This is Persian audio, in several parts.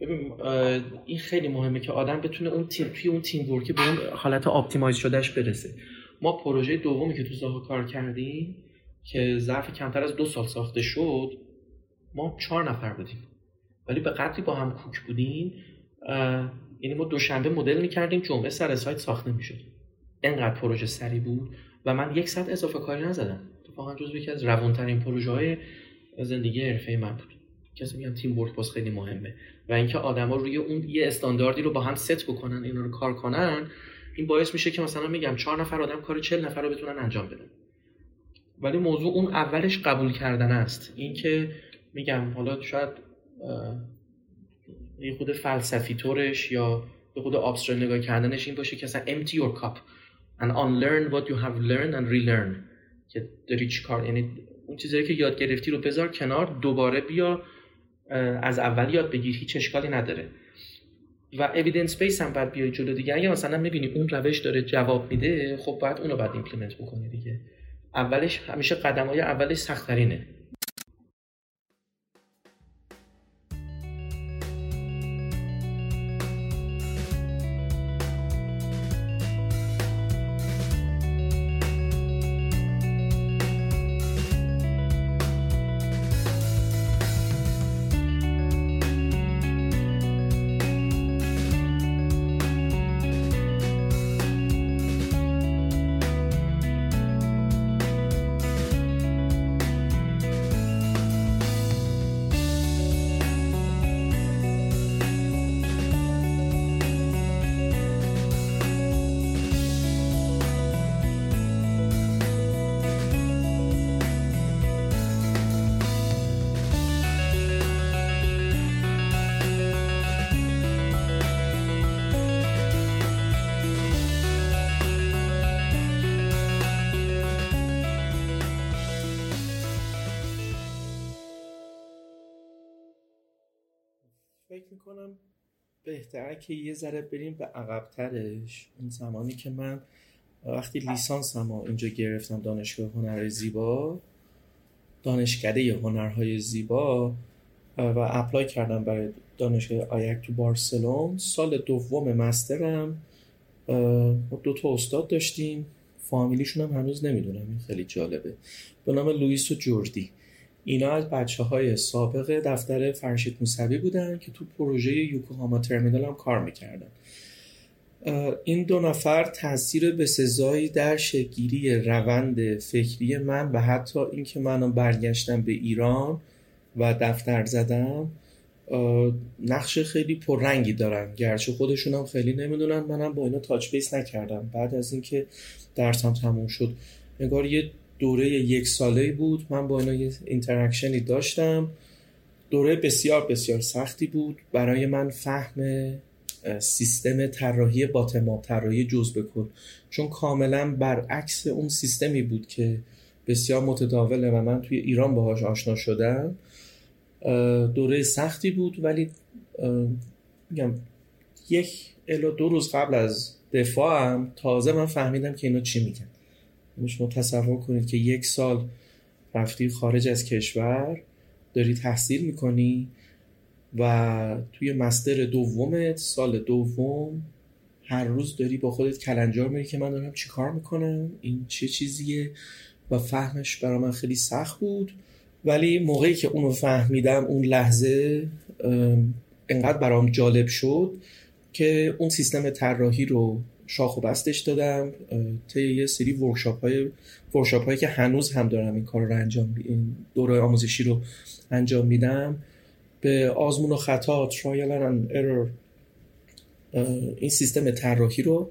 ببین این خیلی مهمه که آدم بتونه اون تیم توی اون team work ی به اون حالت optimize شدهش برسه. ما پروژه دومی که تو زاها کار کردیم که ظرف کمتر از دو سال ساخته شد ما چهار نفر بودیم. ولی به قدری با هم کوک بودیم یعنی ما دوشنبه مدل می‌کردیم جمعه سر سایت ساخته می‌شد. انقدر پروژه سری بود و من یک ساعت اضافه کاری نزدم. اتفاقا جزو یکی از روانترین پروژه های زندگی حرفه‌ای من بود. کسی میگم team work باز خیلی مهمه. و اینکه آدما روی اون یه استانداردی رو با هم ست بکنن اینا رو کار کنن این باعث میشه که مثلا میگم چهار نفر آدم کار چل نفر رو بتونن انجام بدن. ولی موضوع اون اولش قبول کردن است. اینکه میگم حالا شاید یه خورده فلسفی طورش یا یه خورده abstract نگاه کردنش این باشه که اصلا empty your cup and unlearn what you have learned and relearn. که داری چی کار یعنی اون چیزایی که یاد گرفتی رو بذار کنار دوباره بیا از اول یاد بگیر هیچ اشکالی نداره. و evidence base هم بعد بیای جلو دیگه. اگه مثلا می‌بینی اون روش داره جواب میده خب باید اونو بعد implement بکنی دیگه. اولش همیشه قدم های اولش سختترینه. بهتره که یه ذره بریم به عقبترش. اون زمانی که من وقتی لیسانسم اینجا گرفتم دانشگاه هنر زیبا دانشکده هنرهای زیبا و apply کردم برای دانشگاه IAAC تو بارسلون. سال دوم master م دو تا استاد داشتیم. فامیلیشون هم هنوز نمی‌دونم این خیلی جالبه. به نام لوئیس و جوردی. اینا از بچه های سابق دفتر فرشید موسوی بودن که تو پروژه Yokohama Terminal هم کار می‌کردن. این دو نفر تاثیر به سزایی در شکل‌گیری روند فکری من و حتی اینکه منو برگشتم به ایران و دفتر زدم نقش خیلی پررنگی دارن. گرچه خودشون هم خیلی نمی‌دونن منم با اینا touch base نکردم. بعد از اینکه درسم تموم شد انگار یه دوره یک ساله بود. من با اینا یه interaction ی داشتم. دوره بسیار بسیار سختی بود. برای من فهم سیستم طراحی باتما طراحی جزء بکن چون کاملا برعکس اون سیستمی بود که بسیار متداوله و من توی ایران باهاش آشنا شدم. دوره سختی بود ولی میگم یک الا دو روز قبل از دفاعم تازه من فهمیدم که اینا چی میگن. شما تصور کنید که یک سال رفتی خارج از کشور داری تحصیل می‌کنی و توی مستر دومت سال دوم هر روز داری با خودت کلنجار میری که من دارم چی کار می‌کنم؟ این چه چیزیه؟ و فهمش برای من خیلی سخت بود. ولی موقعی که اونو فهمیدم اون لحظه انقدر برام جالب شد که اون سیستم طراحی رو شاخ و بستش دادم طی یه سری ورکشاپ های ورکشاپ هایی که هنوز هم دارم این کار رو انجام این دوره آموزشی رو انجام میدم. به آزمون و خطا trial and error این سیستم طراحی رو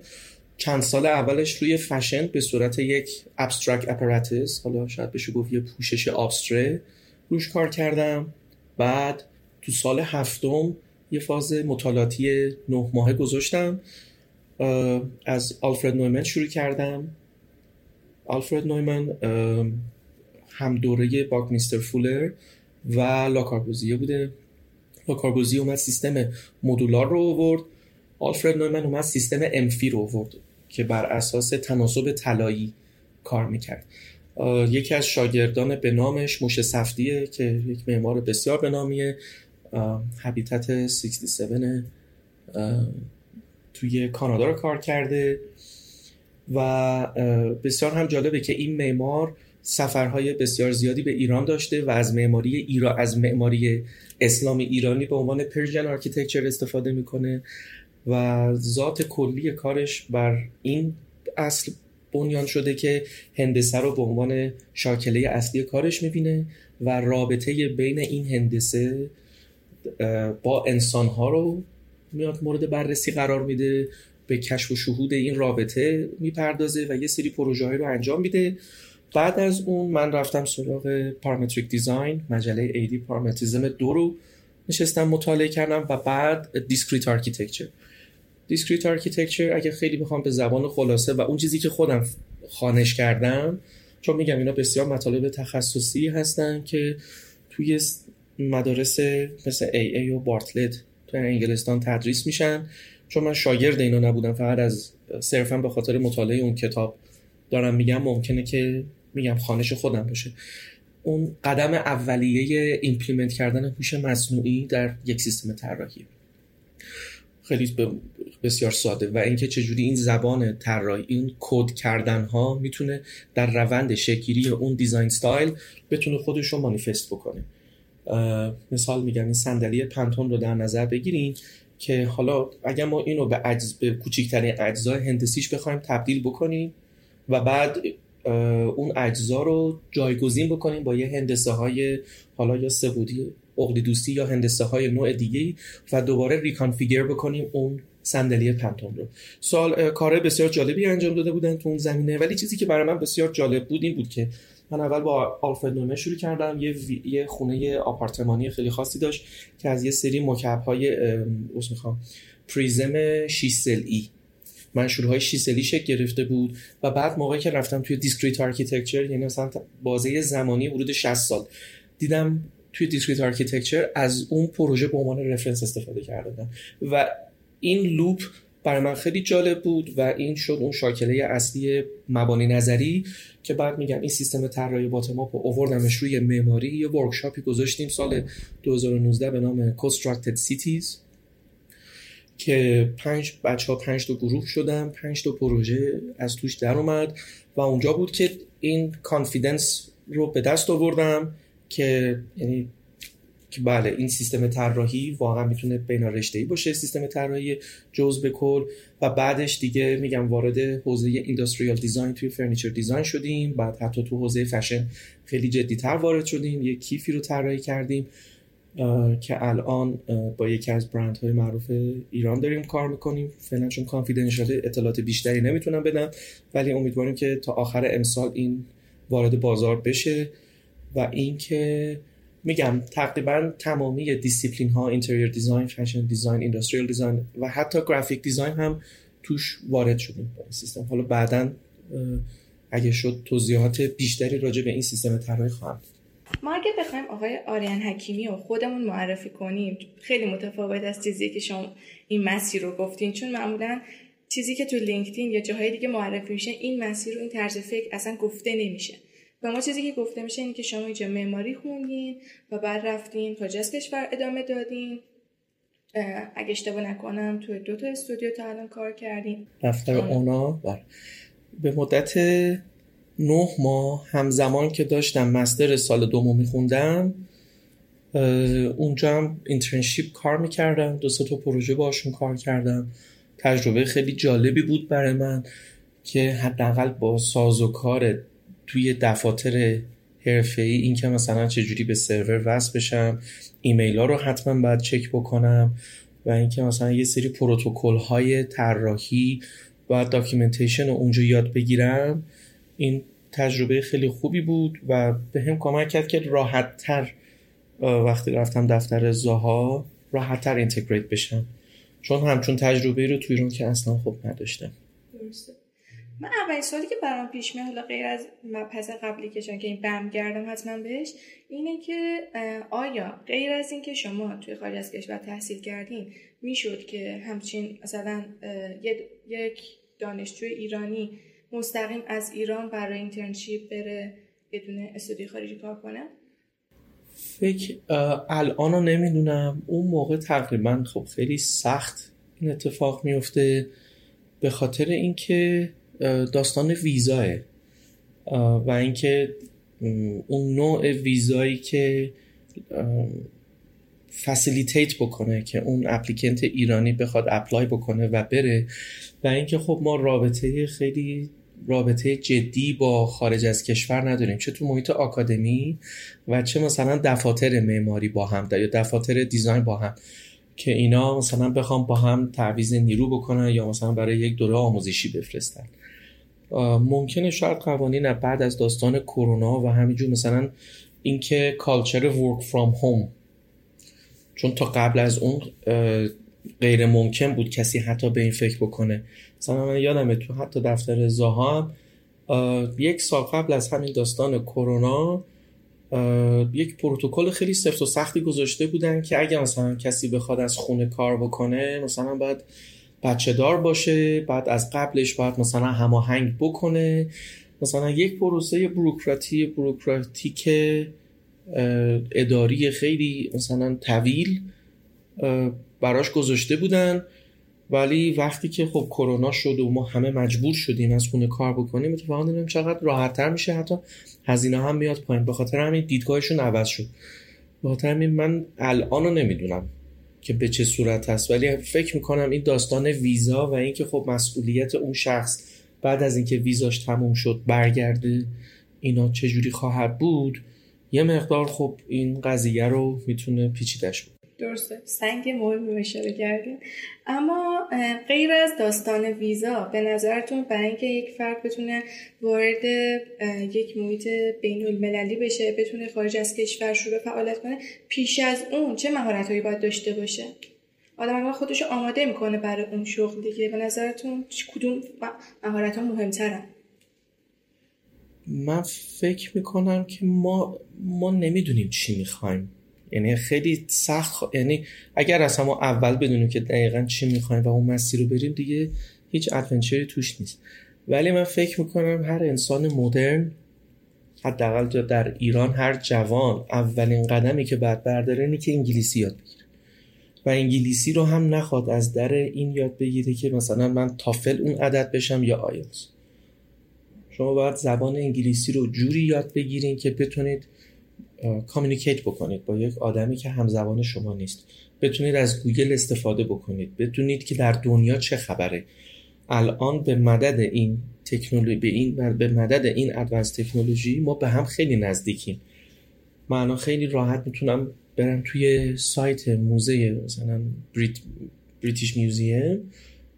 چند سال اولش روی فشن به صورت یک abstract apparatus حالا شاید بشه گفت یه پوشش آبستره روش کار کردم. بعد تو سال هفتم یه فاز مطالعاتی نه ماهه گذاشتم. از آلفرد نویمن شروع کردم. آلفرد نویمن هم دوره باکمیستر فولر و لاکاربوزیه بوده. لاکاربوزیه اومد سیستم مدولار رو آورد. آلفرد نویمن اومد سیستم امفی رو آورد که بر اساس تناسب طلایی کار می‌کرد. یکی از شاگردان به نامش موش سفتیه که یک معمار بسیار به نامیه. هبیتت 67 توی کانادا رو کار کرده و بسیار هم جالبه که این معمار سفرهای بسیار زیادی به ایران داشته و از معماری ایران از معماری اسلامی ایرانی به عنوان Persian architecture استفاده می‌کنه و ذات کلی کارش بر این اصل بنیان شده که هندسه رو به عنوان شاکله اصلی کارش می‌بینه و رابطه بین این هندسه با انسانها رو میاد مورد بررسی قرار میده به کشف و شهود این رابطه می‌پردازه و یه سری پروژه رو انجام میده. بعد از اون من رفتم سراغ parametric design مجله AD Parametricism دو رو نشستم مطالعه کردم و بعد discrete architecture. discrete architecture اگه خیلی بخوام به زبان خلاصه و اون چیزی که خودم خوانش کردم چون میگم اینا بسیار مطالب تخصصی هستن که توی مدارس مثل AA و بارتلت تو انگلستان تدریس میشن. چون من شاگرد اینا نبودم فقط از صرفا به خاطر مطالعه اون کتاب دارم میگم ممکنه که میگم خوانش خودم باشه. اون قدم اولیه implement کردن هوش مصنوعی در یک سیستم طراحی. خیلی بسیار ساده و اینکه چجوری این زبان طراحی این کد کردن ها می‌تونه در روند شکلی اون design style بتونه خودش رو مانیفست بکنه. مثال میگم این صندلی پنتون رو در نظر بگیرین که حالا اگر ما اینو به اجزا به کوچکترین اجزای هندسیش بخوایم تبدیل بکنیم و بعد اون اجزا رو جایگزین بکنیم با یه هندسه های حالا یا سه‌بعدی اقلیدسی یا هندسه های نوع دیگه و دوباره reconfigure بکنیم اون صندلی پنتون رو. سوال کار بسیار جالبی انجام داده بودن تو اون زمینه ولی چیزی که برای من بسیار جالب بود این بود که من اول با آلفرد نویمن شروع کردم. یه, یه خونه آپارتمانی خیلی خاصی داشت که از یه سری مکعب های می‌خوام prism 6 ای. منشورهای 6 ضلعی شکل گرفته بود و بعد موقعی که رفتم توی discrete architecture یعنی مثلا بازه زمانی حدود 60 سال دیدم توی discrete architecture از اون پروژه به عنوان reference استفاده کردن و این loop برای من خیلی جالب بود و این شد اون شاکله اصلی مبانی نظری که بعد میگم این سیستم طراحی bottom up رو اووردمش روی معماری. یه workshop ی گذاشتیم سال 2019 به نام Constructed Cities که پنج بچه ها پنج تا گروه شدن پنج تا پروژه از توش در اومد و اونجا بود که این confidence رو به دست آوردم که یعنی بله این سیستم طراحی واقعا می‌تونه بین ای باشه سیستم طراحی جز به کل. و بعدش دیگه میگم وارد حوزه industrial design توی furniture design شدیم. بعد حتی تو حوزه فشن خیلی جدیتر وارد شدیم. یه کیفی رو طراحی کردیم که الان با یکی از برند های معروف ایران داریم کار می‌کنیم. فعلا چون confidential اطلاعات بیشتری نمی‌تونم بدم ولی امیدواریم که تا آخر امسال این وارد بازار بشه. و اینکه میگم تقریبا تمامی دیسیپلین ها interior design fashion design industrial design و حتی graphic design هم توش وارد شدیم با این سیستم. حالا بعدا اگه شد توضیحات بیشتری راجع به این سیستم طراحی خواهم ما اگه بخوایم آقای آرین حکیمی رو خودمون معرفی کنیم خیلی متفاوت از چیزی که شما این مسیر رو گفتین. چون معمولا چیزی که تو لینکدین یا جاهای دیگه معرفی میشه این مسیر رو این طرز فکر اصلا گفته نمیشه. و ما چیزی که گفته میشه اینه که شما اینجا معماری خوندین و بعد رفتین تا جز کشور ادامه دادین. اگه اشتباه نکنم تو دو تا استودیو تا الان کار کردین. دفتر اونا بر. به مدت نه ماه همزمان که داشتم مستر سال دومو میخوندم اونجا هم اینترنشیپ کار می‌کردم. دو تا پروژه باشون کار کردم. تجربه خیلی جالبی بود برای من که حداقل با ساز و کار توی دفاتر حرفه ای این که مثلا چجوری به سرور وصل بشم ایمیل ها رو حتما باید چک بکنم و اینکه مثلا یه سری پروتکل های طراحی و documentation رو اونجا یاد بگیرم این تجربه خیلی خوبی بود و بهم کمک کرد که راحت تر وقتی رفتم دفتر زاها راحت تر integrate بشم. چون همچون تجربه رو توی ایران که اصلا خوب نداشتم. درسته. من اولین سوالی که برام پیش میاد حالا غیر از مبحث قبلی که که اینو برمی‌گردم حتما بهش اینه که آیا غیر از اینکه شما توی خارج از کشور تحصیل کردین می‌شد که همچین مثلا یک دانشجوی ایرانی مستقیم از ایران برای internship بره بدون استودیو خارجی کار کنه؟ فکر الان رو نمی‌دونم. اون موقع تقریبا خب خیلی سخت این اتفاق میفته به خاطر اینکه داستان ویزاست. و اینکه اون نوع ویزایی که facilitate بکنه که اون applicant ایرانی بخواد apply بکنه و بره. و اینکه خب ما رابطه خیلی رابطه جدی با خارج از کشور نداریم. چه تو محیط academy و چه مثلا دفاتر معماری با هم یا دفاتر دیزاین با هم. که اینا مثلا بخوام با هم تعویض نیرو بکنن یا مثلا برای یک دوره آموزشی بفرستن. ممکنه شاید قوانین بعد از داستان کرونا و همینجور مثلا اینکه کالچر ورک فرام هوم چون تا قبل از اون غیر ممکن بود کسی حتی به این فکر بکنه. مثلا من یادمه تو حتی دفتر زاها یک سال قبل از همین داستان کرونا یک پروتکل خیلی سفت و سختی گذاشته بودن که اگر مثلا کسی بخواد از خونه کار بکنه مثلا باید بچه دار باشه بعد از قبلش باید مثلا هماهنگ بکنه. مثلا یک پروسه بروکراتی بروکراتیک اداری خیلی مثلا طویل براش گذاشته بودن. ولی وقتی که خب کرونا شد و ما همه مجبور شدیم از خونه کار بکنیم اتفاقا دیدیم چقدر راحتتر میشه. حتی هزینه هم میاد پایین. به خاطر همین دیدگاهشون عوض شد. به خاطر همین من الان نمی‌دونم. که به چه صورت هست. ولی فکر می‌کنم این داستان ویزا و اینکه خب مسئولیت اون شخص بعد از اینکه ویزاش تموم شد برگرده اینا چجوری خواهد بود یه مقدار خب این قضیه رو می‌تونه پیچیدش بود درسته. سنگ مهمی اشاره کردیم اما غیر از داستان ویزا به نظرتون برای اینکه یک فرد بتونه وارد یک محیط بین المللی بشه بتونه خارج از کشور شروع فعالیت کنه پیش از اون چه مهارت هایی باید داشته باشه؟ آدم اگر خودش آماده می‌کنه برای اون شغل دیگه. به نظرتون کدوم مهارت ها مهمترن؟ من فکر می‌کنم که ما ما نمی‌دونیم چی می‌خوایم. یعنی خیلی سخت یعنی اگر از ما اول بدونیم که دقیقا چی می‌خوایم و اون مسیر رو بریم دیگه هیچ adventure ی توش نیست. ولی من فکر می‌کنم هر انسان مدرن حداقل در ایران هر جوان اولین قدمی که باید برداره اینه که انگلیسی یاد بگیره. و انگلیسی رو هم نخواد از در این یاد بگیره که مثلا من تافل اون عدد بشم یا آیلتس. شما باید زبان انگلیسی رو جوری یاد بگیرین که بتونید communicate بکنید با یک آدمی که هم زبان شما نیست. بتونید از گوگل استفاده بکنید. بتونید که در دنیا چه خبره. الان به مدد این تکنولوژی به این به مدد این advanced technology ما به هم خیلی نزدیکیم. من خیلی راحت می‌تونم برم توی سایت موزه مثلا Brit... British Museum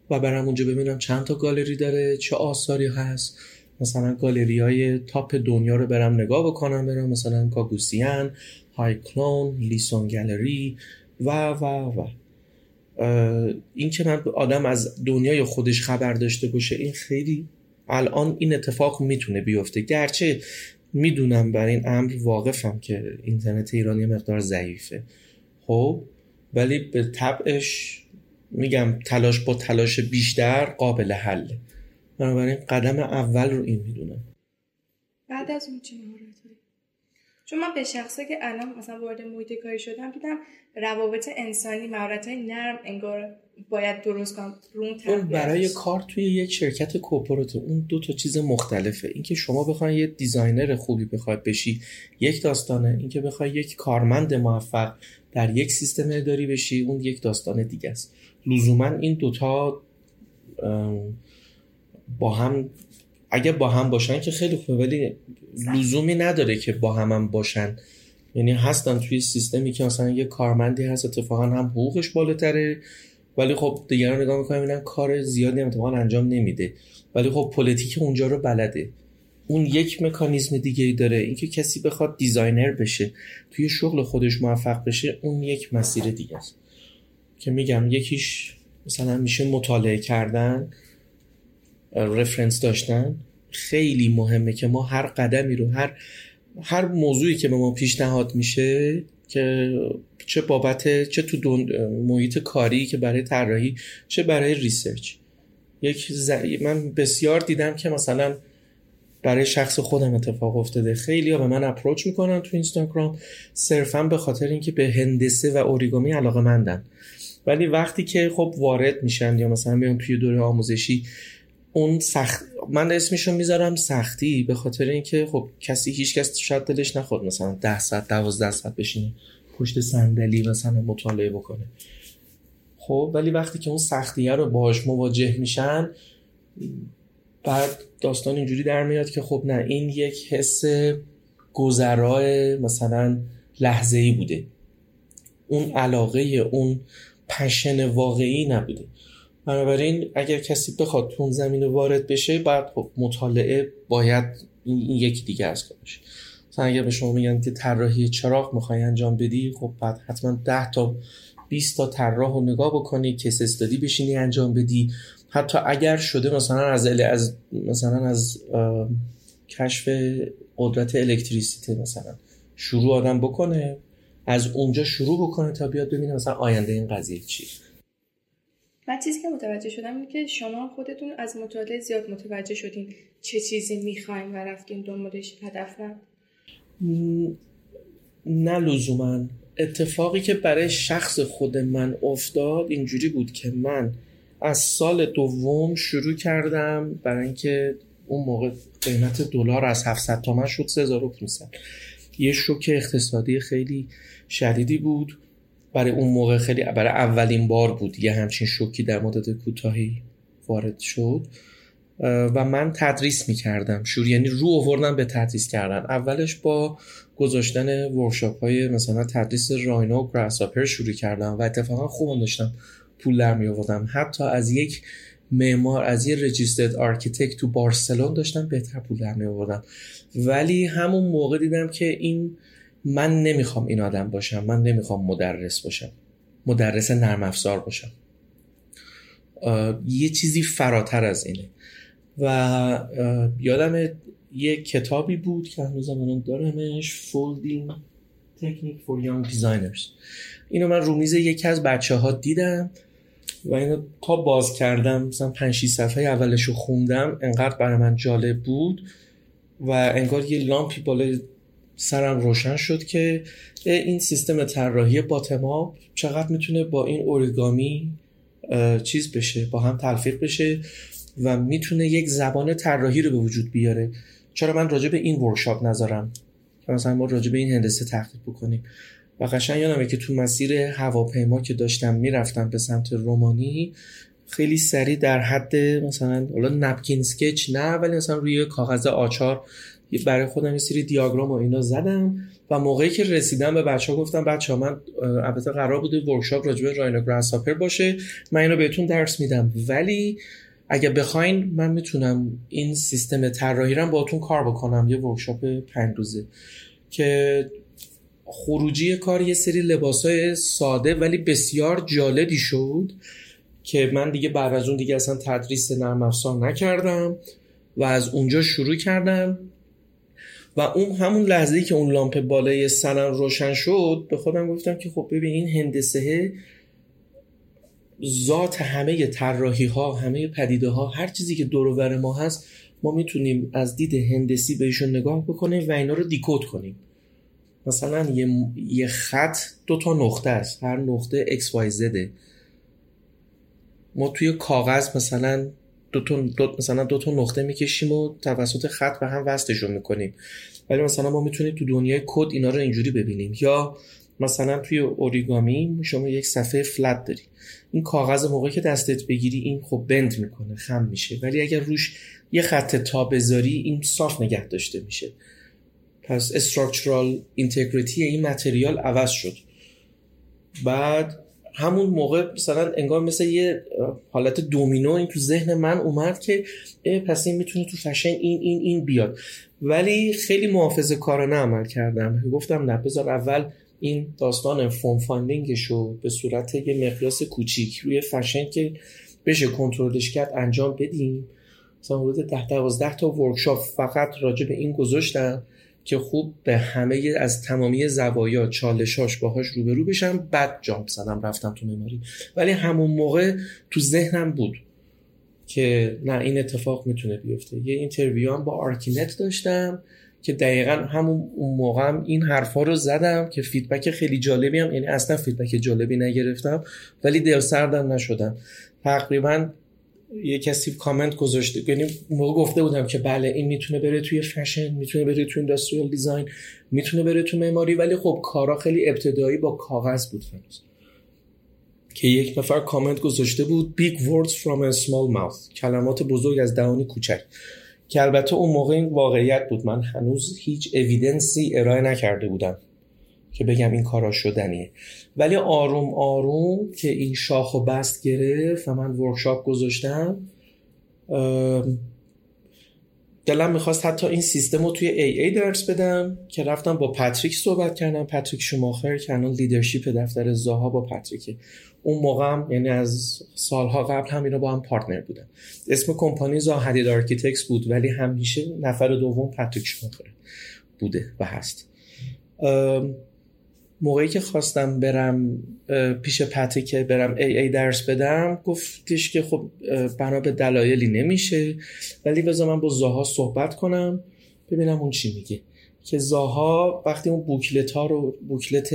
و برم اونجا ببینم چند تا گالری داره چه آثاری هست. مثلا گالری های top دنیا رو برم نگاه بکنم برم مثلا گاگوسیان های کلون لیسون گالری و و و. این که من آدم از دنیای خودش خبر داشته باشه این خیلی الان این اتفاق می‌تونه بیفته. گرچه می‌دونم بر این امر واقفم که اینترنت ایرانی مقدار ضعیفه. خب ولی به طبعش میگم تلاش با تلاش بیشتر قابل حله. بنابراین قدم اول رو این می‌دونم. بعد از اون چه چون من به شخصه که الان مثلا وارد محیط کاری شدم دیدم روابط انسانی مهارت نرم انگار باید درست کنم اون برای کار توی یک شرکت کوپورات اون دو تا چیز مختلفه. اینکه شما بخواید یه دیزاینر خوبی بخواید بشی یک داستانه. اینکه بخوای یک کارمند موفق در یک سیستم اداری بشی اون یک داستان دیگه است. لزوما این دوتا با هم اگه با هم باشن که خیلی خوبه ولی لزومی نداره که با هم, هم باشن. یعنی هستن توی سیستمی که مثلا یه کارمندی هست اتفاقا هم حقوقش بالاتره. ولی خب دیگران نگاه می‌کنم می‌بینن کار زیادی هم انجام نمیده. ولی خب politic اونجا رو بلده. اون یک مکانیزم دیگه ای داره. اینکه کسی بخواد designer بشه توی شغل خودش موفق بشه اون یک مسیر دیگه است که میگم یکیش مثلا میشه مطالعه کردن. reference داشتن. خیلی مهمه که ما هر قدمی رو هر هر موضوعی که به ما پیشنهاد میشه که چه بابت چه تو دون محیط کاری که برای طراحی چه برای research. یک ز... من بسیار دیدم که مثلا برای شخص خودم اتفاق افتاده. خیلی ها به من approach می‌کنن تو اینستاگرام. صرفا به خاطر اینکه به هندسه و اوریگامی علاقه مندن. ولی وقتی که خب وارد میشن یا مثلا بیان توی دوره آموزشی اون سخت من اسمشو می‌ذارم سختی به خاطر اینکه خب کسی هیچ کس شاید دلش نخواد مثلا 10 ساعت 12 ساعت بشینه پشت صندلی مثلا مطالعه بکنه. خب ولی وقتی که اون سختیه رو باش مواجه میشن بعد داستان اینجوری در میاد که خب نه این یک حس گذرای مثلا لحظه ای بوده. اون علاقه اون پشن واقعی نبوده. بنابراین اگر کسی بخواد تو اون زمین وارد بشه بعد خب مطالعه باید این یکی دیگه از باشه. مثلا اگر به شما میگن که طراحی چراغ می‌خوای انجام بدی خب بعد حتما 10 تا 20 تا طراح رو نگاه بکنی کیس استادی بشینی انجام بدی. حتی اگر شده مثلا از از مثلا از کشف قدرت الکتریسیته مثلا شروع آدم بکنه از اونجا شروع بکنه تا بیاد ببینه مثلا آینده این قضیه چی من چیزی که متوجه شدم اینه که شما خودتون از مطالعه زیاد متوجه شدین چه چیزی می‌خواین و رفتین دنبالش هدف نه نه لزوما. اتفاقی که برای شخص خود من افتاد اینجوری بود که من از سال دوم شروع کردم برای اینکه اون موقع قیمت دلار از 700 تومن شد 3500 یه شوک اقتصادی خیلی شدیدی بود. برای اون موقع خیلی برای اولین بار بود یه همچین شوکی در مدت کوتاهی وارد شد. و من تدریس می‌کردم. شروع یعنی رو آوردم به تدریس کردن. اولش با گذاشتن ورکشاپ های مثلا تدریس راینو و گراساپر شروع کردم و اتفاقا خوب داشتم پول در می آوردم حتی از یک معمار از یه registered architect تو بارسلون داشتم بهتر پول در می آوردم ولی همون موقع دیدم که این من نمی‌خوام این آدم باشم من نمی‌خوام مدرس باشم مدرس نرم افزار باشم. یه چیزی فراتر از اینه. و یادم یه کتابی بود که هنوز من دارمش Folding Technique for Young Designers. اینو من رو میز یکی از بچه ها دیدم و اینو تا باز کردم مثلا 5 6 صفحه اولش رو خوندم انقدر برای من جالب بود و انگار یه لامپی بالای سرم روشن شد که این سیستم طراحی باتما چقدر می‌تونه با این اوریگامی چیز بشه با هم تلفیق بشه و می‌تونه یک زبان طراحی رو به وجود بیاره. چرا من راجع به این ورکشاپ نذارم؟ که مثلا ما راجع به این هندسه تحقیق بکنیم. و قشنگ یادمه که تو مسیر هواپیما که داشتم می‌رفتم به سمت رومانی خیلی سریع در حد مثلا حالا napkin sketch نه ولی مثلا روی کاغذ آچار برای خودم یه سری دیاگرام و اینا زدم و موقعی که رسیدم به بچه ها گفتم بچه ها من البته قرار بوده workshop راجع به Rhino Grasshopper باشه من اینو بهتون درس میدم. ولی اگه بخواین من می‌تونم این سیستم طراحی رو باهاتون کار بکنم یه workshop پنج روزه که خروجی کار یه سری لباسای ساده ولی بسیار جالبی شد که من دیگه بعد از اون دیگه اصلا تدریس نرم افزار نکردم و از اونجا شروع کردم. و اون همون لحظه که اون لامپ بالای سرم روشن شد به خودم گفتم که خب ببین این هندسه ذات همه طراحی ها همه پدیده ها هر چیزی که دور ما هست ما می‌تونیم از دید هندسی بهشون نگاه بکنیم و اینا رو دیکود کنیم. مثلا یه, یه خط دو تا نقطه است. هر نقطه x y z. ما توی کاغذ مثلا دو تا دو مثلا دو تا نقطه می‌کشیم و توسط خط به هم وصلشون می‌کنیم. ولی مثلا ما می‌تونیم تو دنیای کد اینا رو اینجوری ببینیم. یا مثلا توی اوریگامی شما یک صفحه فلت داری. این کاغذ موقعی که دستت بگیری این خب بند می‌کنه خم میشه. ولی اگر روش یه خط تا بذاری این صاف نگه داشته میشه. پس structural integrity این material عوض شد. بعد همون موقع مثلا انگار مثل یه حالت دومینو این تو ذهن من اومد که پس این می‌تونه تو فشن این این این بیاد. ولی خیلی محافظه کارانه عمل کردم. گفتم نه بذار اول این داستان فان... funding ش رو به صورت یه مقیاس کوچیک روی فشن که بشه کنترلش کرد انجام بدیم. مثلا حدود ده دوازده تا workshop فقط راجع به این گذاشتم. که خوب به همه از تمامی زوایا چالشاش باهاش روبرو بشم. بعد jump زدم رفتم تو معماری. ولی همون موقع تو ذهنم بود که نه این اتفاق می‌تونه بیفته. یه interview هم با Archinect داشتم که دقیقا همون اون موقع هم این حرفا رو زدم که feedback خیلی جالبی هم یعنی اصلا feedback جالبی نگرفتم ولی دل سردم نشدم. تقریبا یه کسی کامنت گذاشته. یعنی موقع گفته بودم که بله این می‌تونه بره توی فشن می‌تونه بره توی اندستریال دیزاین می‌تونه بره توی معماری ولی خب کارا خیلی ابتدایی با کاغذ بود هنوز. که یک نفر کامنت گذاشته بود big words from a small mouth کلمات بزرگ از دهانی کوچک. که البته اون موقع این واقعیت بود. من هنوز هیچ اویدنسی ارائه نکرده بودم. که بگم این کارا شدنیه. ولی آروم آروم که این شاخ و بست گرفت و من workshop گذاشتم دلم می‌خواست حتی این سیستم رو توی AA درس بدم که رفتم با پاتریک صحبت کردم. پاتریک شوماخر که الان leadership دفتر زاها با پاتریک اون موقع هم یعنی از سالها قبل هم اینو با هم partner بودم اسم کمپانی Zaha Hadid Architects بود ولی همیشه نفر دوم پاتریک شوماخر بوده و هست. موقعی که خواستم برم پیش پتی که برم ای ای درس بدم گفتش که خب بنا به دلایلی نمیشه. ولی بذار من با زاها صحبت کنم ببینم اون چی میگه. که زاها وقتی اون بوکلت ها رو بوکلت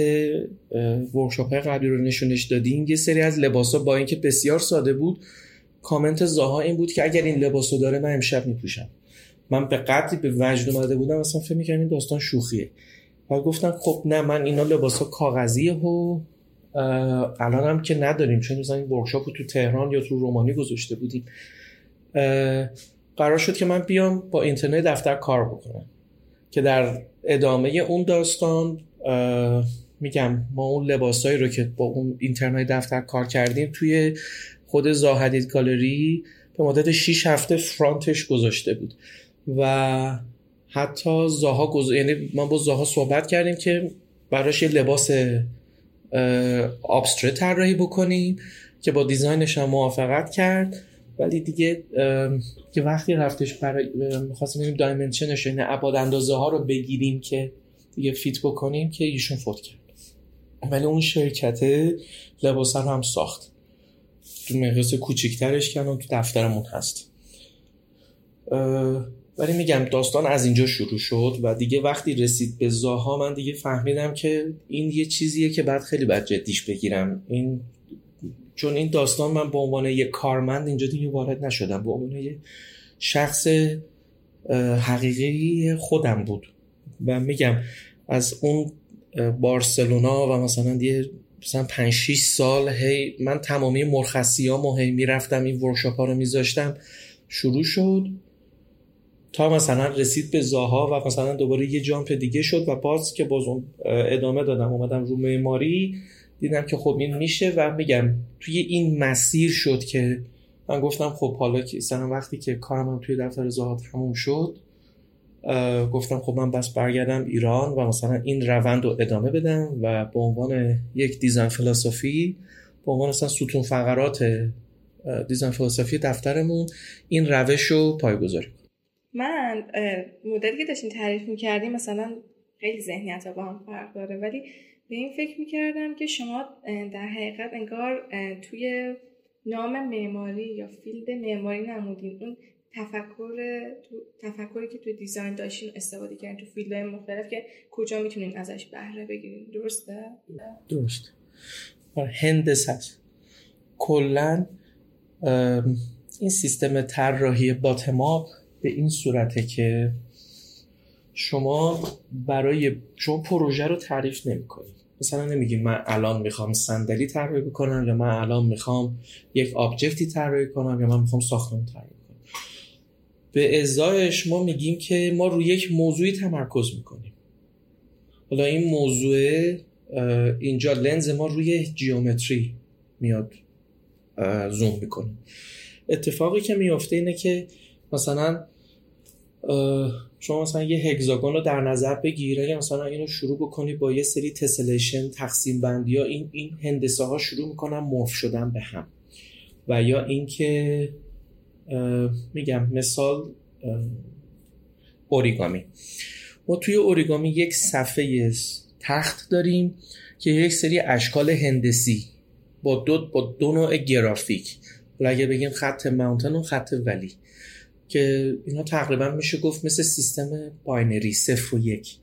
ورکشاپ های قبلی رو نشونش دادیم یه سری از لباس ها با اینکه بسیار ساده بود کامنت زاها این بود که اگر این لباس رو داره من امشب میپوشم. من به قدری به وجد اومده بودم اصلا فکر می‌کردم این داستان شوخیه. و گفتم خب نه من اینا لباس ها کاغذیه و الان هم که نداریم چون مثلا این ورکشاپ رو تو تهران یا تو رومانی گذاشته بودیم. قرار شد که من بیام با اینترنت دفتر کار بکنم. که در ادامه اون داستان میگم ما اون لباسایی رو که با اون اینترنت دفتر کار کردیم توی خود زاهدید گالری به مدت 6 هفته فرانتش گذاشته بود. و حتی زاها گز... یعنی ما با زاها صحبت کردیم که براش یه لباس آبستره طراحی بکنیم که با دیزاینش هم موافقت کرد. ولی دیگه که وقتی رفتش برای می‌خواستیم ببینیم دایمنشنش یعنی ابعاد اندازه ها رو بگیریم که دیگه فیت بکنیم که ایشون فوت کرد. ولی اون شرکت لباس رو هم ساخت. تو مقیاس کوچیکترش که تو دفترمون هست. ولی میگم داستان از اینجا شروع شد و دیگه وقتی رسید به زاها من دیگه فهمیدم که این یه چیزیه که بعد خیلی بعد جدیش بگیرم. این چون این داستان من به عنوان یه کارمند اینجا دیگه وارد نشدم. به عنوان یه شخص حقیقی خودم بود. و میگم از اون بارسلونا و مثلا دیگه مثلا 5 6 سال هی من تمامی مرخصی ها هی می‌رفتم این ورکشاپ ها رو میذاشتم شروع شد. تا مثلا رسید به زاها و مثلا دوباره یه جامپ دیگه شد و باز که باز ادامه دادم اومدم رو معماری دیدم که خب این میشه و میگم توی این مسیر شد که من گفتم خب حالا که مثلا وقتی که کارم توی دفتر زاها تموم شد گفتم خب من پس برگردم ایران و مثلا این روند رو ادامه بدم و به عنوان یک design فلسفی به عنوان مثلا ستون فقرات design فلسفی دفترمون این روش رو پایه‌گذاری من مدلی که داشتین تعریف می‌کردیم مثلا خیلی ذهنیت با هم فرق داره. ولی به این فکر می‌کردم که شما در حقیقت انگار توی نام معماری یا field معماری نموندین. اون تفکر تفکری که تو design داشتین استفاده کردین تو field های مختلف که کجا می‌تونین ازش بهره بگیرین. درسته؟ درست. هندسه کلا این سیستم طراحی bottom-up به این صورته که شما برای شما پروژه رو تعریف نمی کنید مثلا نمیگیم من الان می‌خوام صندلی طراحی بکنم یا من الان می‌خوام یک object ی طراحی کنم یا من می‌خوام ساختمان طراحی کنم. به ازایش ما میگیم که ما روی یک موضوعی تمرکز می‌کنیم. حالا این موضوع اینجا لنز ما روی geometry میاد زوم می‌کنیم اتفاقی که میافته اینه که مثلا شما مثلا یه hexagon رو در نظر بگیر یا مثلا اینو شروع بکنی با یه سری tessellation تقسیم بندی ها این این هندسه ها شروع می‌کنن morph شدن به هم. و یا اینکه میگم مثال اوریگامی ما توی اوریگامی یک صفحه تخت داریم که یک سری اشکال هندسی با دو با دو نوع گرافیک. حالا اگه بگیم خط mountain و خط valley که اینا تقریبا میشه گفت مثل سیستم binary صفر و یک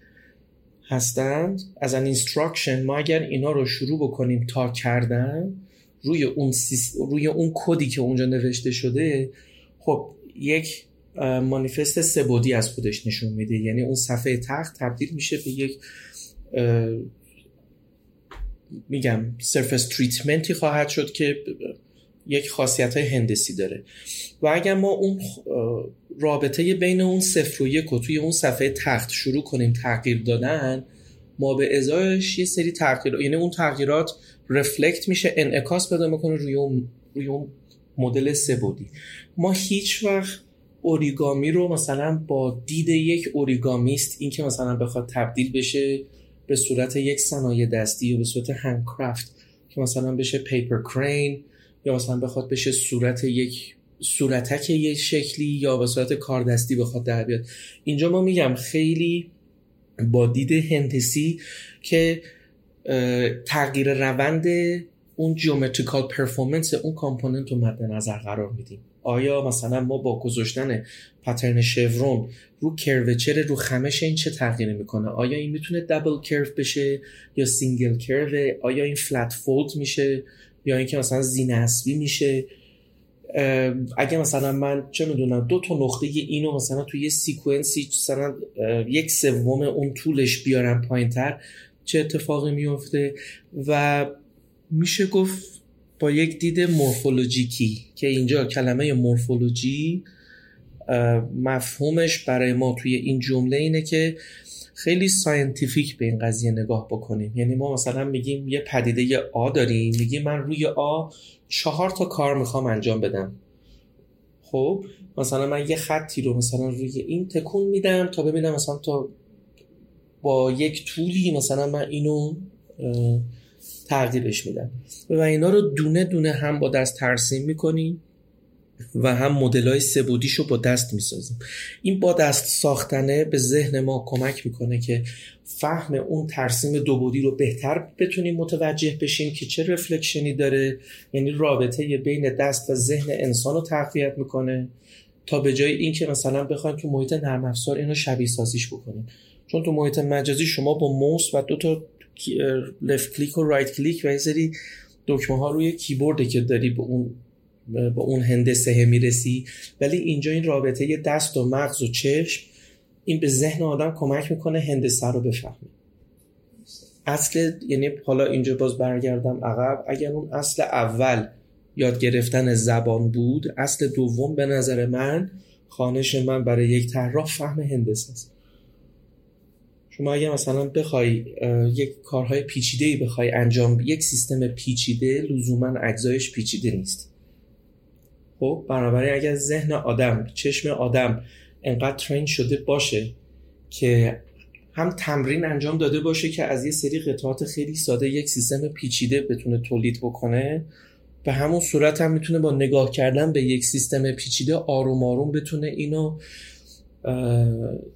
هستند. as an instruction ما اگر اینا رو شروع بکنیم تا کردن روی اون روی اون کدی که اونجا نوشته شده خب یک مانیفست سبودی از خودش نشون میده. یعنی اون صفحه تخت تبدیل میشه به یک میگم سرفس تریتمنتی خواهد شد که یک خاصیت های هندسی داره. و اگر ما اون رابطه بین اون صفر و یک و توی اون صفحه تخت شروع کنیم تغییر دادن ما به ازایش یه سری تغییر یعنی اون تغییرات رفلکت میشه انعکاس پیدا می‌کنه روی اون روی اون مدل سه بودی. ما هیچ وقت اوریگامی رو مثلا با دید یک اوریگامیست این که مثلا بخواد تبدیل بشه به صورت یک صنایع دستی یا به صورت هندکرافت که مثلا بشه پیپر کرین یا مثلا بخواد بشه صورت یک صورتک یک شکلی یا به صورت کاردستی بخواد در بیاد. اینجا ما میگم خیلی با دید هندسی که تغییر روند اون geometrical performance اون component رو مد نظر قرار میدیم. آیا مثلا ما با گذاشتن pattern chevron رو curvature رو خمش این چه تغییری می‌کنه؟ آیا این می‌تونه double curve بشه یا single curve آیا این flat fold میشه؟ یا اینکه مثلا زین اسبی میشه. اگه مثلا من چه می‌دونم دو تا نقطه اینو مثلا توی یه sequence ی مثلا یک سوم اون طولش بیارم پایینتر چه اتفاقی میفته و میشه گفت با یک دید مورفولوژیکی که اینجا کلمه مورفولوژی مفهومش برای ما توی این جمله اینه که خیلی scientific به این قضیه نگاه بکنیم. یعنی ما مثلا میگیم یه پدیده A داریم میگیم من روی A چهار تا کار می‌خوام انجام بدم. خب مثلا من یه خطی رو مثلا روی این تکون میدم تا ببینم مثلا تا با یک طولی مثلا من اینو تغییرش میدم. و اینا رو دونه دونه هم با دست ترسیم می‌کنیم. و هم مدل های سبودیش رو با دست می‌سازیم. این با دست ساختنه به ذهن ما کمک می‌کنه که فهم اون ترسیم دو بودی رو بهتر بتونیم متوجه بشیم که چه رفلکشنی داره. یعنی رابطه بین دست و ذهن انسان رو تقویت می‌کنه تا به جای اینکه مثلا بخوایم تو محیط نرم افزار اینو شبیه سازیش بکنیم. چون تو محیط مجازی شما با موس و دو تا لفت کلیک و رایت کلیک و یه سری دکمه ها روی کیبورده که داری به اون با اون هندسه می‌رسی. ولی اینجا این رابطه دست و مغز و چشم این به ذهن آدم کمک می‌کنه هندسه رو بفهمه. اصل یعنی حالا اینجا باز برگردم عقب. اگر اون اصل اول یاد گرفتن زبان بود اصل دوم به نظر من خانش من برای یک طراح فهم هندسه است. شما اگه مثلا بخوای یک کارهای پیچیده ای بخوای انجام یک سیستم پیچیده لزوما اجزایش پیچیده نیست. خب بنابراین اگر ذهن آدم چشم آدم انقدر ترین شده باشه که هم تمرین انجام داده باشه که از یه سری قطعات خیلی ساده یک سیستم پیچیده بتونه تولید بکنه به همون صورت هم می‌تونه با نگاه کردن به یک سیستم پیچیده آروم آروم بتونه اینو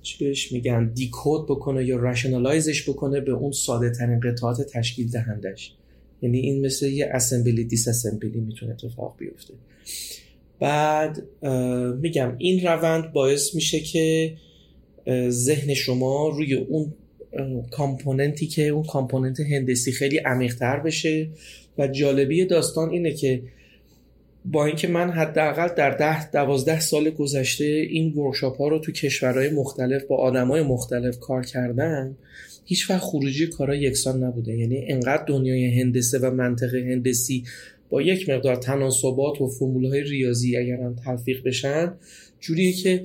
چی بهش میگن دیکود بکنه یا رشنالایزش بکنه به اون ساده ترین قطعات تشکیل دهندش. یعنی این مثل یه اسمبلی دیس اسمبلی می‌تونه اتفاق بیفته. بعد میگم این روند باعث میشه که ذهن شما روی اون component ی که اون component هندسی خیلی عمیقتر بشه. و جالبی داستان اینه که با اینکه من حداقل در ده دوازده سال گذشته این workshop ها رو تو کشورهای مختلف با آدمای مختلف کار کردم هیچ وقت خروجی کارا یکسان نبوده. یعنی انقدر دنیای هندسه و منطق هندسی با یک مقدار تناسبات و فرمول ریاضی اگر هم تلفیق بشن جوریه که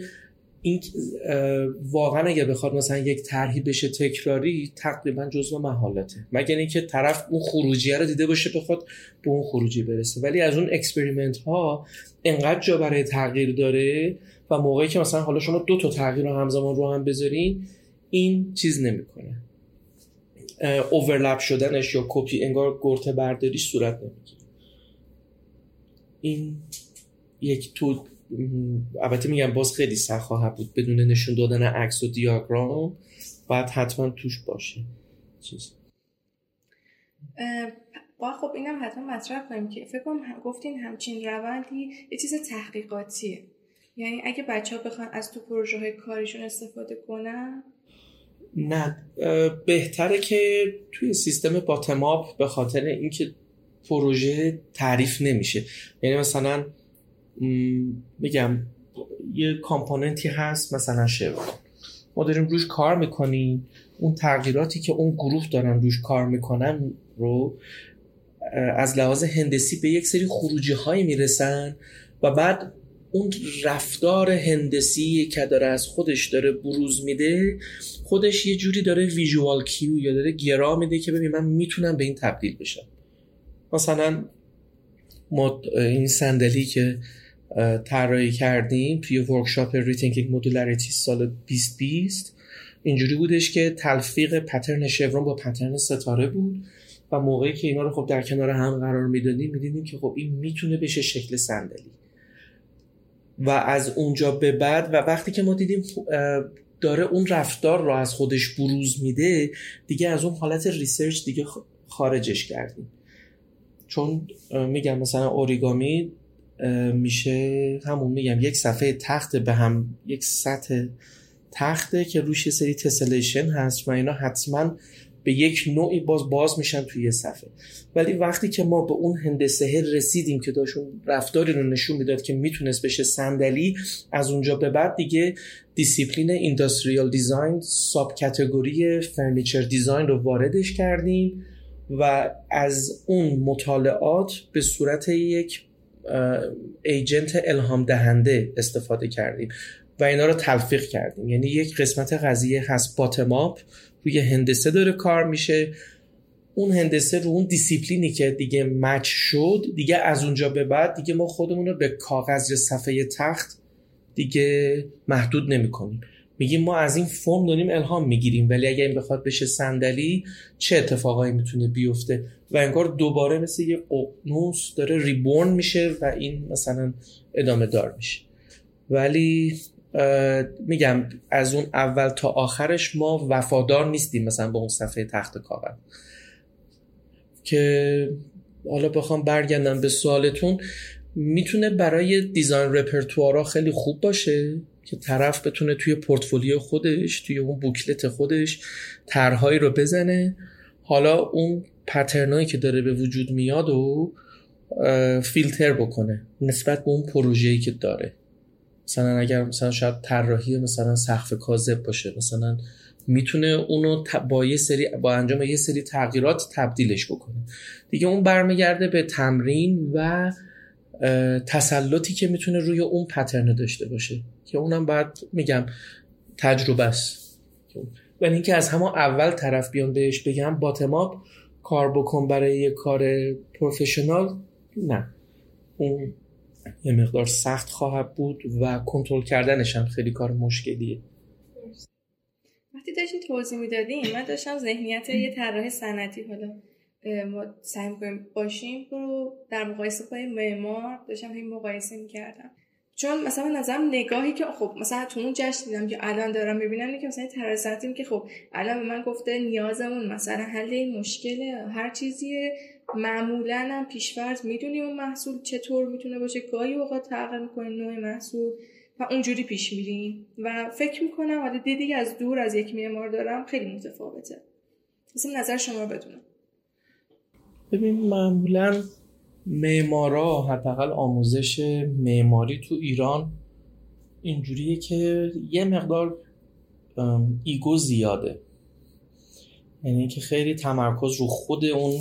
این واقعا اگه بخواد مثلا یک طرحی بشه تکراری تقریبا جزو محالته مگر اینکه طرف اون خروجیه رو دیده باشه بخواد به اون خروجی برسه. ولی از اون experiment ها انقدر جا برای تغییر داره و موقعی که مثلا حالا شما دو تا تغییر رو همزمان رو هم بذارین این چیز نمی‌کنه. اوورلپ شدنش یا کپی انگار گرته برداریش صورت نمی‌گیره. این یک تو البته میگم باز خیلی سخت خواهد بود بدون نشون دادن عکس و دیاگرام. باید حتما توش باشه. چیز. با خب اینم حتما مطرح کنیم که فکر کنم گفتین همچین روندی یه چیز تحقیقاتیه. یعنی اگه بچه ها بخوان از تو پروژه های کاریشون استفاده کنن؟ نه بهتره که توی سیستم باتماپ به خاطر اینکه پروژه تعریف نمیشه. یعنی مثلا میگم یه کامپوننتی هست مثلا شورون ما داریم روش کار می‌کنیم. اون تغییراتی که اون گروه دارن روش کار می‌کنن رو از لحاظ هندسی به یک سری خروجی هایی می‌رسن و بعد اون رفتار هندسی که داره از خودش داره بروز میده خودش یه جوری داره visual cue یا داره گرا میده که ببین من می‌تونم به این تبدیل بشم. مثلا ما این صندلی که طراحی کردیم توی workshop Rethinking Modularity سال 2020 اینجوری بودش که تلفیق pattern chevron با pattern ستاره بود و موقعی که اینا رو خب در کنار هم قرار می‌دادیم می‌دیدیم که خب این می‌تونه بشه شکل صندلی. و از اونجا به بعد و وقتی که ما دیدیم داره اون رفتار رو از خودش بروز میده دیگه از اون حالت research دیگه خارجش کردیم. چون میگم مثلا اوریگامی میشه همون میگم یک صفحه تخت به هم یک سطح تخته که روش یه سری tessellation هست و اینا حتما به یک نوعی باز باز میشن توی یه صفحه. ولی وقتی که ما به اون هندسه رسیدیم که داشت اون رفتاری رو نشون می‌داد که می‌تونست بشه صندلی از اونجا به بعد دیگه discipline industrial design subcategory furniture design رو واردش کردیم. و از اون مطالعات به صورت یک agent الهام دهنده استفاده کردیم و اینا رو تلفیق کردیم. یعنی یک قسمت قضیه هست bottom-up روی هندسه داره کار میشه. اون هندسه رو اون دیسیپلینی که دیگه match شد دیگه از اونجا به بعد دیگه ما خودمون رو به کاغذ یا صفحه تخت دیگه محدود نمی کنیم میگیم ما از این فرم داریم الهام می‌گیریم ولی اگه این بخواد بشه صندلی چه اتفاقایی می‌تونه بیفته؟ و انگار دوباره مثل یه ققنوس داره ریبورن میشه و این مثلا ادامه دار میشه. ولی میگم از اون اول تا آخرش ما وفادار نیستیم مثلا به اون صفحه تخت کاغذ. که حالا بخوام برگردم به سوالتون می‌تونه برای دیزاین رپرتوارا خیلی خوب باشه؟ که طرف بتونه توی پورتفولیو خودش توی اون بوکلت خودش طرحهایی رو بزنه. حالا اون پترنایی که داره به وجود میاد و فیلتر بکنه نسبت به اون پروژه‌ای که داره. مثلا اگر مثلا شاید طراحی مثلا سقف کاذب باشه مثلا می‌تونه اونو با یه سری با انجام یه سری تغییرات تبدیلش بکنه. دیگه اون برمیگرده به تمرین و تسلطی که می‌تونه روی اون پترن داشته باشه. که اونم بعد میگم تجربه است. ولی اینکه از همه اول طرف بیان بهش بگم باتماپ کار بکن برای یه کار پروفشنال نه. اون یه مقدار سخت خواهد بود و کنترل کردنش هم خیلی کار مشکلیه. وقتی داشتین توضیح می‌دادیم من داشتم ذهنیت یه طراح صنعتی حالا ما سعی می‌کنیم باشیم. رو در مقایسه با معمار داشتم این مقایسه می‌کردم. چون مثلا نظرم نگاهی که خب مثلا تو اون جشن دیدم که الان دارم می‌بینم که مثلا طراح که خب الان به من گفته نیازمون مثلا حل این مشکل هر چیزیه. معمولا هم پیشفرض می‌دونی اون محصول چطور می‌تونه باشه. گاهی اوقات تغییر می‌کنه نوع محصول و اونجوری پیش میریم. و فکر می‌کنم حالا دیدی از دور از یک معمار دارم خیلی متفاوته. مثلا نظر شما رو بدونم. ببین معمولا معمارا حداقل آموزش معماری تو ایران اینجوریه که یه مقدار ego زیاده. یعنی که خیلی تمرکز رو خود اون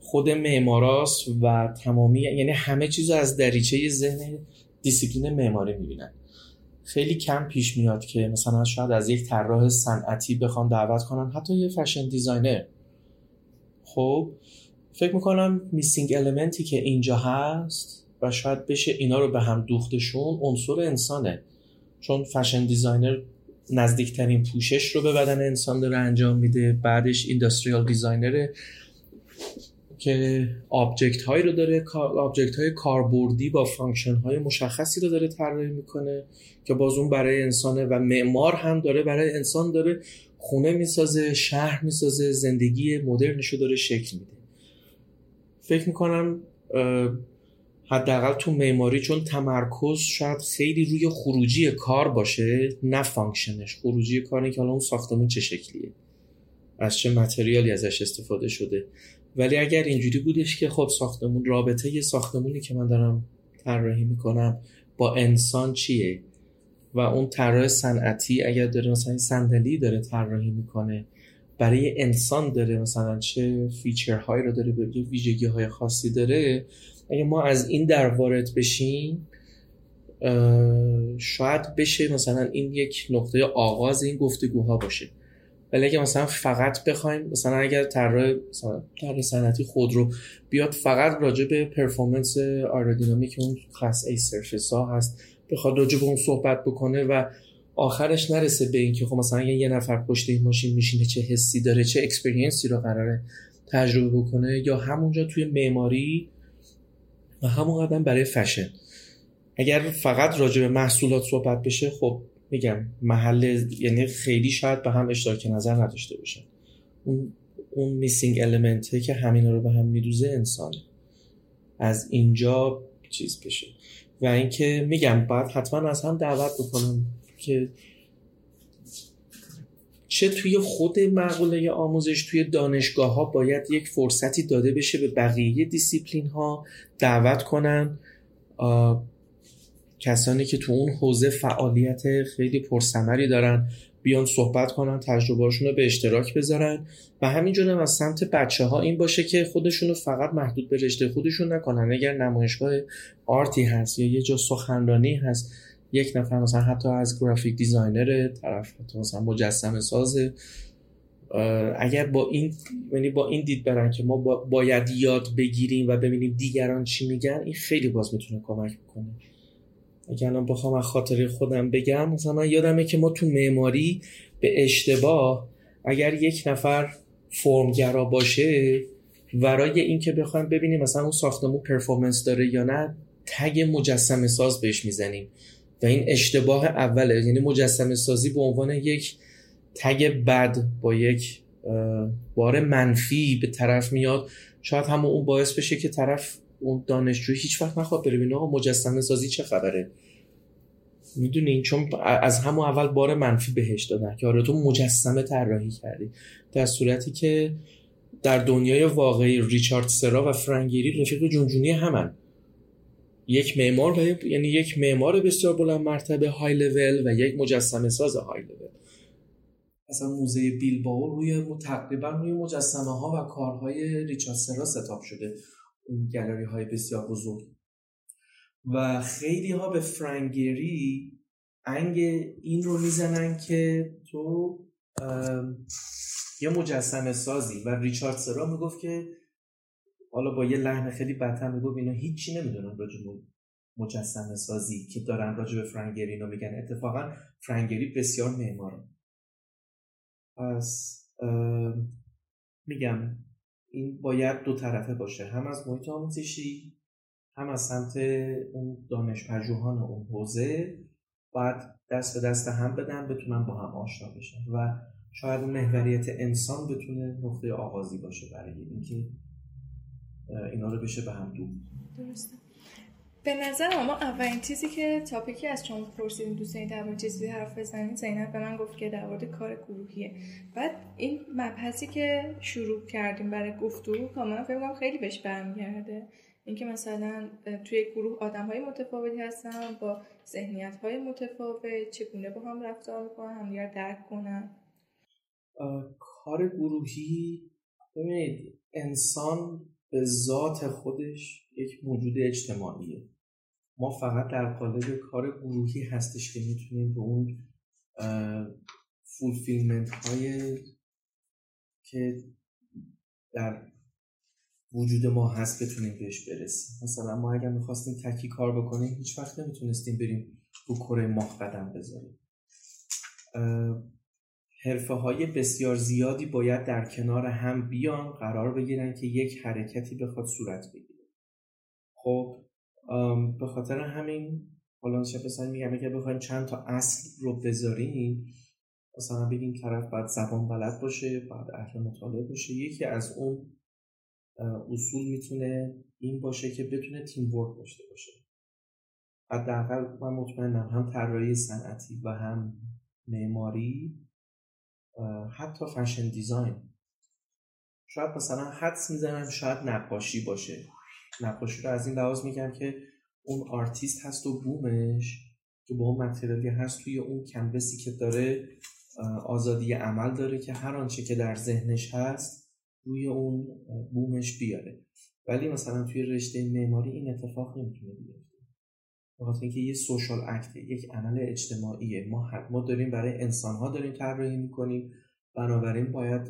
خود معماراست و تمامی یعنی همه چیز از دریچه ذهن دیسیپلین معماری می‌بینن. خیلی کم پیش میاد که مثلا شاید از یک طراح صنعتی بخوان دعوت کنن. حتی یه fashion designer. خب فکر می‌کنم missing element ی که اینجا هست و شاید بشه اینا رو به هم دوختشون عنصر انسانه. چون fashion designer نزدیکترین پوشش رو به بدن انسان داره انجام میده بعدش industrial designer که object هایی رو داره object های کاربردی با function های مشخصی رو داره طراحی می‌کنه که باز اون برای انسانه و معمار هم داره برای انسان داره خونه می‌سازه شهر می‌سازه زندگی مدرنش رو داره شکل میده. فکر می‌کنم حداقل تو معماری چون تمرکز شاید خیلی روی خروجی کار باشه نه function ش خروجی کاری که حالا اون ساختمون چه شکلیه. از چه material ی ازش استفاده شده. ولی اگر اینجوری بودش که خب ساختمون رابطه یه ساختمونی که من دارم طراحی می‌کنم با انسان چیه؟ و اون طراح صنعتی اگر داره مثلا صندلی داره طراحی می‌کنه برای انسان داره مثلا چه feature هایی رو داره ویژگی های خاصی داره. اگه ما از این در وارد بشیم شاید بشه مثلا این یک نقطه آغاز این گفتگوها باشه. ولی اگه مثلا فقط بخوایم مثلا اگر طراح طراح صنعتی خود رو بیاد فقط راجع به performance aerodynamic اون class A surface ها هست بخواد راجع به اون صحبت بکنه و آخرش نرسه به اینکه خب مثلا یه نفر پشت این ماشین میشینه چه حسی داره چه experience ی رو قراره تجربه بکنه یا همونجا توی معماری و همون قدم برای فشن اگر فقط راجع به محصولات صحبت بشه خب میگم محل یعنی خیلی شاید به هم اشتراک نظر نداشته باشن اون اون missing element ه که همینا رو به هم میدوزه انسان از اینجا چیز بشه. و اینکه میگم باید حتما از هم دعوت بکنم. که چه توی خود مقوله آموزش توی دانشگاه ها باید یک فرصتی داده بشه به بقیه دیسیپلین ها دعوت کنن. کسانی که تو اون حوزه فعالیت خیلی پرثمری دارن بیان صحبت کنن تجربهاشون رو به اشتراک بذارن و همینجور از سمت بچه ها این باشه که خودشون رو فقط محدود به رشته خودشون نکنن. اگر نمایشگاه art ی هست یا یه جا سخنرانی هست یک نفر مثلا حتی از graphic designer طرف حتی مثلا مجسمه سازه اگر با این یعنی با این دید برن که ما باید یاد بگیریم و ببینیم دیگران چی میگن این خیلی باز می‌تونه کمک بکنه. اگر الان بخوام از خاطر خودم بگم مثلا من یادمه که ما تو معماری به اشتباه اگر یک نفر فرمگرا باشه ورای اینکه بخوایم ببینیم مثلا اون ساختمون پرفورمنس داره یا نه تگ مجسمه ساز بهش می‌زنیم. و این اشتباه اوله یعنی مجسمه سازی به عنوان یک تگ بد با یک بار منفی به طرف میاد. شاید هم اون باعث بشه که طرف اون دانشجو هیچ وقت نخواد بره ببینه آقا مجسمه سازی چه خبره؟ می‌دونین چون از همون اول بار منفی بهش دادن که آره تو مجسمه طراحی کردی. در صورتی که در دنیای واقعی ریچارد سرا و فرانگیری رفیق جونجونی همن. یک معمار یعنی یک معمار بسیار بلند مرتبه های لول و یک مجسمه ساز های لول اصلا موزه بیلباو روی تقریبا روی مجسمه ها و کارهای ریچارد سرا ستاپ شده. اون گلری های بسیار بزرگ. و خیلی ها به فرانگری انگ این رو می‌زنن که تو یه مجسمه سازی. و ریچارد سرا می‌گفت که حالا با یه لحن خیلی بدتر می‌گفت اینا هیچی نمی‌دونن راجع مجسمه سازی که دارن راجع به فرانگری اینو میگن. اتفاقا فرانگری بسیار معماره. پس میگم این باید دو طرفه باشه. هم از محیط آموزشی هم از سمت اون دانش پژوهان اون حوزه. باید دست به دست هم بدن بتونن با هم آشنا بشن. و شاید محوریت انسان بتونه نقطه آغازی باشه برای اینکه اینا رو بشه به هم دو درسته. به نظر ما اولین چیزی که تاپیکی از چون پرسیدیم دوستانی در مورد چیزی حرف بزنیم زینب به من گفت که در مورد کار گروهیه. بعد این مبحثی که شروع کردیم برای گفتگو کاملا فکر کنم خیلی بهش برمیگرده. اینکه مثلا توی گروه آدم های متفاوتی هستن با ذهنیت های متفاوت چگونه با هم رفتار می‌کنن همدیگر درک کنن. کار گروهی ببینید انسان به ذات خودش یک موجود اجتماعیه. ما فقط در قالب کار گروهی هستش که می‌تونیم به اون فولفیلمنت های که در وجود ما هست بتونیم بهش برسیم. مثلا ما اگر می‌خواستیم تکی کار بکنیم هیچ وقت نمی‌تونستیم بریم رو کره ماه قدم بذاریم. حرفه های بسیار زیادی باید در کنار هم بیان قرار بگیرن که یک حرکتی بخواد صورت بگیره. خب به خاطر همین حالا مثلا میگم که بخوایم چند تا اصل رو بذاریم مثلا بگیم طرف باید زبان بلد باشه باید اهل مطالعه باشه. یکی از اون اصول می‌تونه این باشه که بتونه تیم ورک داشته باشه. حداقل من مطمئنم هم طراحی صنعتی و هم معماری حتی فشن دیزاین. شاید مثلا حدس می‌زنم شاید نقاشی باشه. نقاشی رو از این لحاظ میگم که اون آرتیست هست و بومش که با اون material ی هست توی اون canvas ی که داره آزادی عمل داره که هر آنچه که در ذهنش هست روی اون بومش بیاره. ولی مثلا توی رشته معماری این اتفاق نمی‌تونه بیفته. بخاطر اینکه یه social act ه یک عمل اجتماعیه. ما ما داریم برای انسان ها داریم طراحی می‌کنیم. بنابراین باید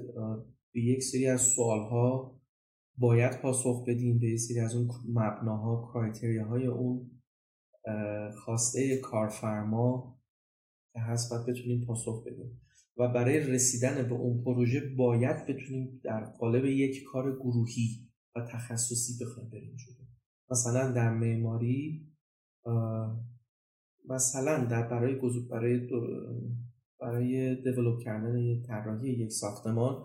به یک سری از سوال ها باید پاسخ بدیم. به یک سری از اون مبناها های اون خواسته کارفرما که هست باید بتونیم پاسخ بدیم. و برای رسیدن به اون پروژه باید بتونیم در قالب یک کار گروهی و تخصصی بخوایم بریم جلو. مثلا در معماری مثلا در برای برای برای دیولپ کردن طراحی یک ساختمان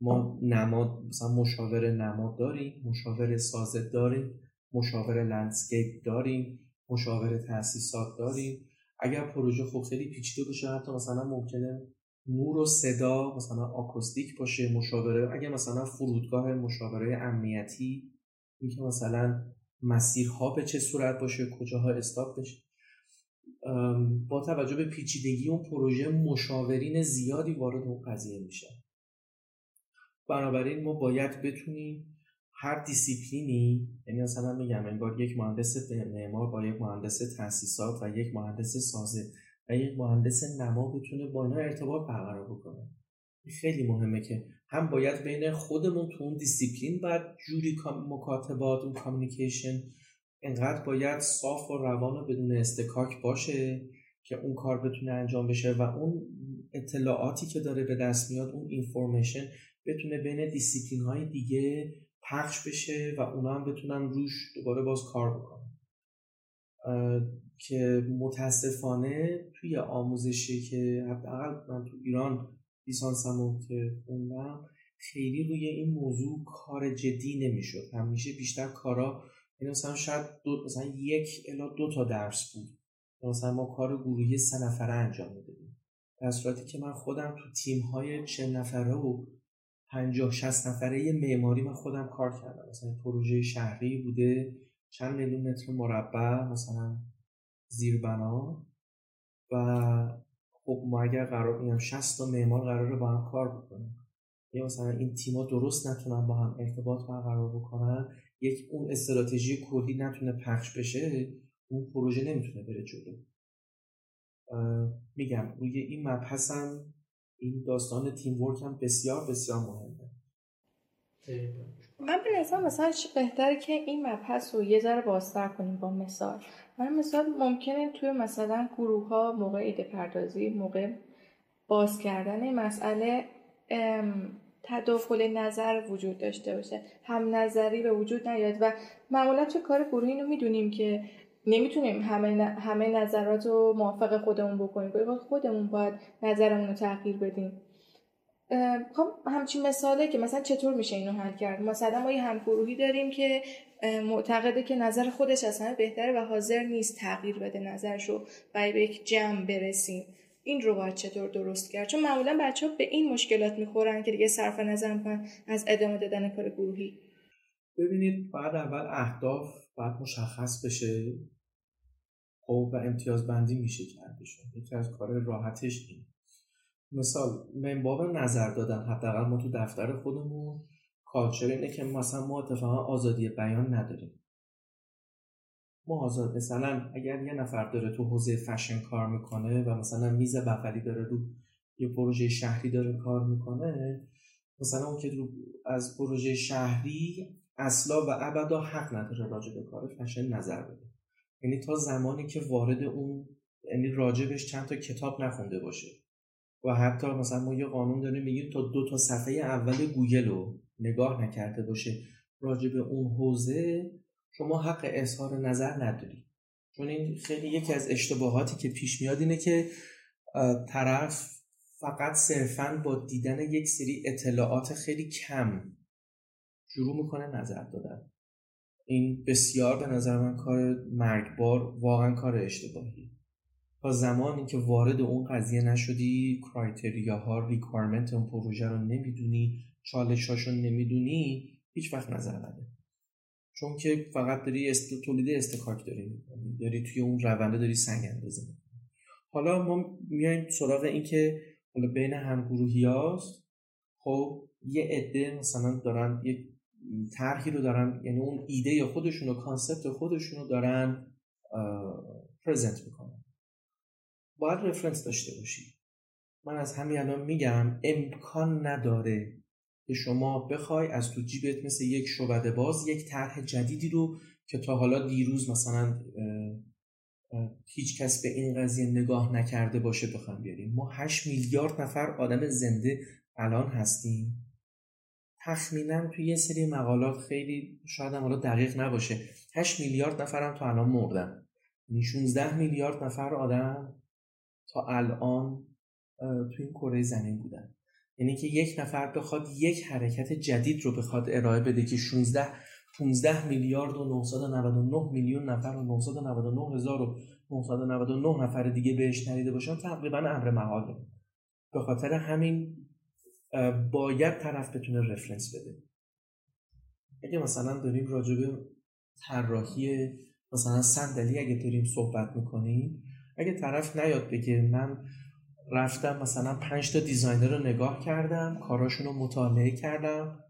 ما نماد مثلا مشاور نماد داریم مشاور سازه داریم مشاور لندسکیپ داریم مشاور تاسیسات داریم. اگر پروژه خب خیلی پیچیده باشه حتی مثلا ممکنه نور و صدا مثلا آکوستیک باشه مشاوره اگر مثلا فرودگاه مشاوره امنیتی اینکه مثلا مسیرها به چه صورت باشه کجاها استاپ بشه. با توجه به پیچیدگی اون پروژه مشاورین زیادی وارد اون قضیه میشه بنابراین ما باید بتونیم هر دیسیپلینی یعنی مثلا میگم انگار یک مهندس معمار با یک مهندس تاسیسات و یک مهندس سازه و یک مهندس نما بتونه با اینا ارتباط برقرار بکنه. خیلی مهمه که هم باید بین خودمون تو اون دیسیپلین باید جوری مکاتبات اون communication انقدر باید صاف و روان و بدون اصطکاک باشه که اون کار بتونه انجام بشه و اون اطلاعاتی که داره به دست میاد اون information بتونه بین دیسیپلین های دیگه پخش بشه و اونا هم بتونن روش دوباره باز کار بکنن. که متاسفانه توی آموزشی که حداقل من تو ایران لیسانسمو که خوندم. خیلی روی این موضوع کار جدی نمی‌شد. همیشه بیشتر کارا یعنی مثلا شاید دو مثلا یک الا دو تا درس بود. مثلا ما کار گروهی سه نفره انجام می‌دادیم. در صورتی که من خودم تو تیم های چه نفره و پنجاه شست نفره معماری من خودم کار کردم. مثلا پروژه شهری بوده چند میلیون متر مربع مثلا زیربنا و خب ما اگر قرار میگم 60 تا معمار قراره با هم کار بکنیم. یا مثلا این تیما درست نتونن با هم ارتباط برقرار بکنن. یک اون استراتژی کلی نتونه پخش بشه اون پروژه نمی‌تونه بره جلو. میگم روی این مبحث هم این داستان تیم ورک هم بسیار بسیار مهمه. من به نظر مثلا بهتره که این مبحث رو یه ذره بازتر کنیم با مثال. من مثال ممکنه توی مثلا گروه ها موقع ایده پردازی موقع باز کردن مسئله تداخل نظر وجود داشته باشه. هم نظری به وجود نیاد و معمولا توی کار گروهی اینو می‌دونیم که نمی‌تونیم همه, همه نظرات رو موافق خودمون بکنیم. خودمون باید نظرمون رو تغییر بدیم. خب همچین مثاله که مثلا چطور میشه اینو حل کرد؟ مثلا ما یه همگروهی داریم که معتقده که نظر خودش اصلا بهتره و حاضر نیست تغییر بده نظرشو و به یک جمع برسیم. این رو باید چطور درست کرد؟ چون معمولا بچه ها به این مشکلات می‌خورن که دیگه صرف نظر می‌کنن از ادامه دادن کار گروهی. ببینید بعد اول اهداف باید مشخص بشه. خب و امتیاز بندی میشه کردشون یکی از کار راحتش این مثال منباب نظر دادن حداقل ما تو دفتر خودمون کالچر اینه که مثلا ما اتفاقا آزادی بیان نداریم. ما آزاد مثلا اگر یه نفر داره تو حوزه فشن کار می‌کنه و مثلا میز بغلی داره رو یه پروژه شهری داره کار می‌کنه مثلا اون که از پروژه شهری اصلا و ابدا حق نداره راجع به کار فشن نظر بده. یعنی تا زمانی که وارد اون یعنی راجبش چند تا کتاب نخونده باشه. و حتی مثلا ما یه قانون داریم میگیم تا دو تا صفحه اول گوگل رو نگاه نکرده باشه راجع به اون حوزه شما حق اظهار نظر نداری. چون این خیلی یکی از اشتباهاتی که پیش میاد اینه که طرف فقط صرفا با دیدن یک سری اطلاعات خیلی کم شروع می‌کنه نظر دادن. این بسیار به نظر من کار مرگبار واقعا کار اشتباهی. تا زمانی که وارد اون قضیه نشدی کرایتریا ها ریکوایرمنت اون پروژه رو نمی‌دونی چالشاشو نمی‌دونی هیچ وقت نظر نده. چون که فقط داری است... تولید اصطکاک داری می‌کنی. داری توی اون رونده داری سنگ اندازی حالا ما میایم سراغ این که حالا بین همگروهی هاست. خب یه عده مثلا دارن یک طرحی رو دارن یعنی اون ایده خودشون و concept خودشون رو دارن present می‌کنن. باید reference داشته باشی. من از همین الان میگم امکان نداره که شما بخوای از تو جیبت مثل یک شعبده باز یک طرح جدیدی رو که تا حالا دیروز مثلا هیچ کس به این قضیه نگاه نکرده باشه بخوام بیاریم. ما 8 میلیارد نفر آدم زنده الان هستیم. تخمینا توی یه سری مقالات خیلی شاید هم حالا دقیق نباشه. 8 میلیارد نفر هم تا الان مردن. یعنی 16 میلیارد نفر آدم تا الان توی این کره زمین بودن. یعنی که یک نفر بخواد یک حرکت جدید رو بخواد ارائه بده که 16 15 میلیارد و 999 میلیون نفر و 999 هزار و 999 نفر دیگه بهش نریده باشن تقریبا امر محاله به خاطر همین باید طرف بتونه رفرنس بده. اگه مثلا داریم راجع به طراحی مثلا صندلی اگه داریم صحبت می‌کنیم اگه طرف نیاد بگه من رفتم مثلا پنج تا designer رو نگاه کردم کاراشون رو مطالعه کردم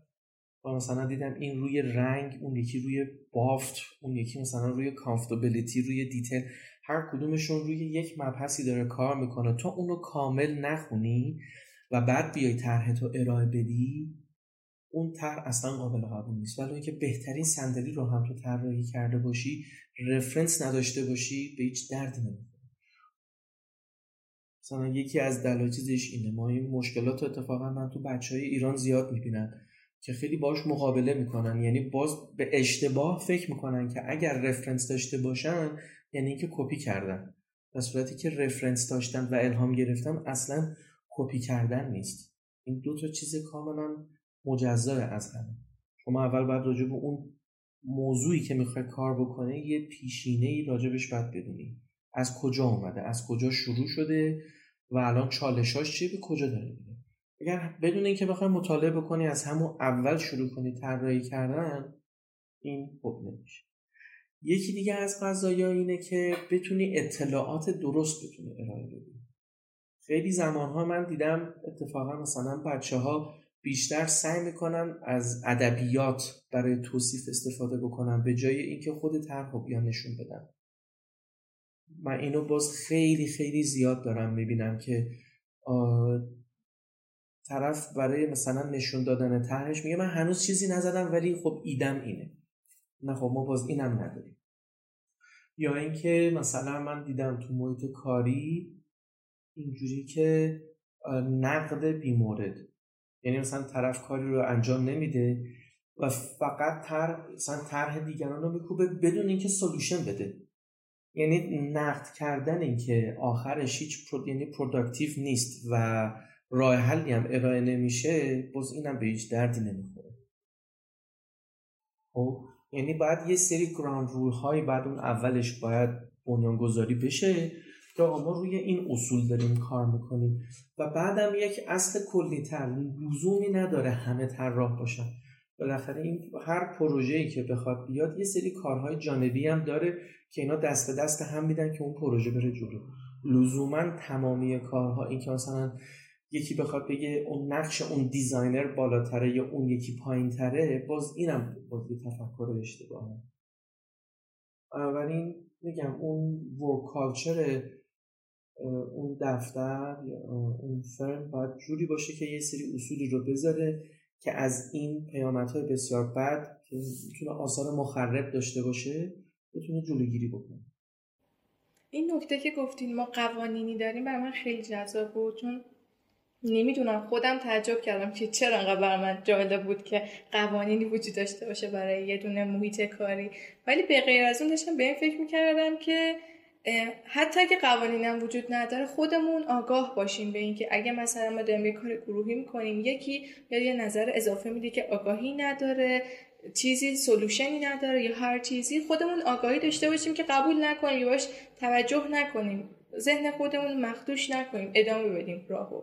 و مثلا دیدم این روی رنگ اون یکی روی بافت اون یکی مثلا روی comfortability روی detail هر کدومشون روی یک مبحثی داره کار می‌کنه. تا اونو کامل نخونی و بعد بیای طرح تو ارائه بدی اون طرح اصلا قابل قبول نیست. ولی اینکه بهترین صندلی رو هم تو طراحی کرده باشی reference نداشته باشی به هیچ دردی نمی‌خوره. مثلا یکی از دلایل چیزش اینه. ما این مشکلات اتفاقا من تو بچه های ایران زیاد می‌بینم که خیلی باش مقابله می‌کنن. یعنی باز به اشتباه فکر می‌کنن که اگر reference داشته باشن یعنی اینکه کپی کردن. در صورتی که reference داشتن و الهام گرفتن اصلا کپی کردن نیست. این دو تا چیز کاملا مجزای از هم شما اول باید راجع به اون موضوعی که می‌خوای کار بکنه یه پیشینه ای راجبش باید بدونی. از کجا اومده؟ از کجا شروع شده؟ و الان چالشاش چیه به کجا داره میره؟ اگر بدون اینکه بخوای مطالعه بکنی از همون اول شروع کنی طراحی کردن این خوب نمیشه. یکی دیگه از قضایا اینه که بتونی اطلاعات درست بتونی ارائه بدی. خیلی زمانها من دیدم اتفاقا مثلا بچه ها بیشتر سعی می‌کنن از ادبیات برای توصیف استفاده بکنن به جای اینکه خود طرح بیان نشون بدن. من اینو باز خیلی خیلی زیاد دارم می‌بینم که طرف برای مثلا نشون دادن طرحش میگه من هنوز چیزی نزدم ولی خب ایدم اینه. نه خب ما باز اینم نداریم. یا اینکه مثلا من دیدم تو محیط کاری اینجوری که نقد بیمورد. یعنی مثلا طرف کاری رو انجام نمیده و فقط تر مثلا طرح دیگران رو میکوبه بدون اینکه solution بده. یعنی نقد کردن اینکه آخرش هیچ produc... یعنی productive نیست و راه حلی هم ارائه نمیشه باز اینم به هیچ دردی نمی‌خوره. خب یعنی باید یه سری ground rule های بعد اون اولش باید بنیانگذاری بشه که ما روی این اصول داریم کار می‌کنیم. و بعدم یک اصل کلی تر لزومی نداره همه طراح باشن. بالاخره این هر پروژه‌ای که بخواد بیاد یه سری کارهای جانبی هم داره که اینا دست به دست هم میدن که اون پروژه بره جلو. لزوما تمامی کارها این که مثلا یکی بخواد بگه اون نقش اون دیزاینر بالاتره یا اون یکی پایینتره باز اینم باز یه تفکر اشتباهه. بنابراین میگم اون ورک کالچر اون دفتر یا اون فرم باید جوری باشه که یه سری اصولی رو بذاره که از این پیامدهای بسیار بد که می‌تونه آثار مخرب داشته باشه بتونه جلوگیری بکنه. این نکته که گفتین ما قوانینی داریم برای من خیلی جذاب بود چون نمی‌دونم خودم تعجب کردم که چرا انقدر بر من جالب بود که قوانینی وجود داشته باشه برای یه دونه محیط کاری. ولی به غیر از اون داشتم به این فکر می‌کردم که حتی اگه قوانینم وجود نداره خودمون آگاه باشیم به اینکه اگه مثلا ما داریم یه کار گروهی می‌کنیم یکی یا یه نظر اضافه میده که آگاهی نداره چیزی سلوشنی نداره یا هر چیزی خودمون آگاهی داشته باشیم که قبول نکنیم باش توجه نکنیم ذهن خودمون مخدوش نکنیم ادامه بدیم راهو.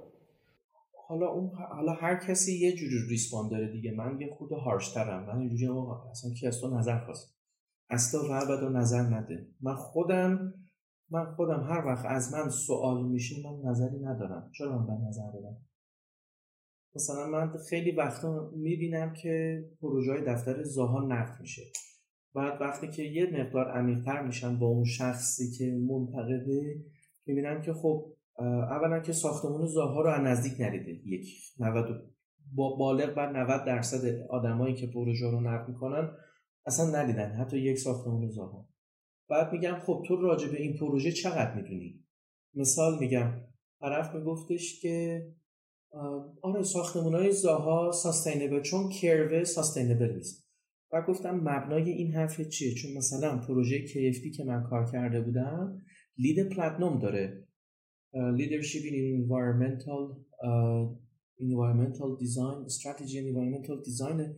حالا اون حالا هر کسی یه جوری ریسپاند داره دیگه. من یه خود هارشترم. من اینجوری آقا اصلا کی از تو نظر خواست؟ اصلا و نظر نده. من خودم من خودم هر وقت از من سوال میشه من نظری ندارم. چرا من نظر بدم؟ مثلا من خیلی وقتا می‌بینم که پروژه های دفتر زاها نقد میشه. بعد وقتی که یه مقدار عمیقتر میشن با اون شخصی که منتقده می‌بینم که خب اولا که ساختمون زاها رو از نزدیک ندیده. یک 90 با بالغ بر 90 درصد آدمایی که پروژه رو نقد می‌کنن اصلا ندیدن. حتی یک ساختمون زاها بعد میگم خب تو راجع به این پروژه چقدر می‌دونی؟ مثال میگم. طرف میگفتش که آره ساختمون های زاها ساستینبل چون کروه ساستینبل نیست. و گفتم مبنای این حرف چیه؟ چون مثلا پروژه KFD که من کار کرده بودم لید پلاتنوم داره. environmental uh, environmental design strategy and environmental design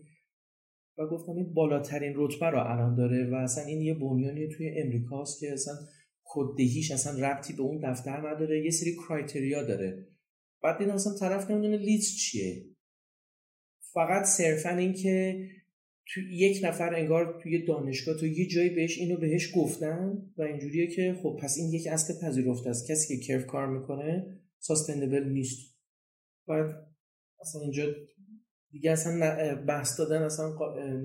و گفتم این بالاترین رتبه رو الان داره و اصلا این یه بنیانی توی امریکاست که اصلا کدهیش اصلا ربطی به اون دفتر نداره یه سری کرایتریا داره. بعد دیدم اصلا طرف نمی‌دونه لیست چیه؟ فقط صرفا این که تو یک نفر انگار توی دانشگاه تو یه جایی بهش اینو بهش گفتن و اینجوریه که خب پس این یک اصل پذیرفته است. کسی که کرف کار می‌کنه ساستینبل نیست. بعد اصلا اینجا دیگه اصلا بحث دادن اصلا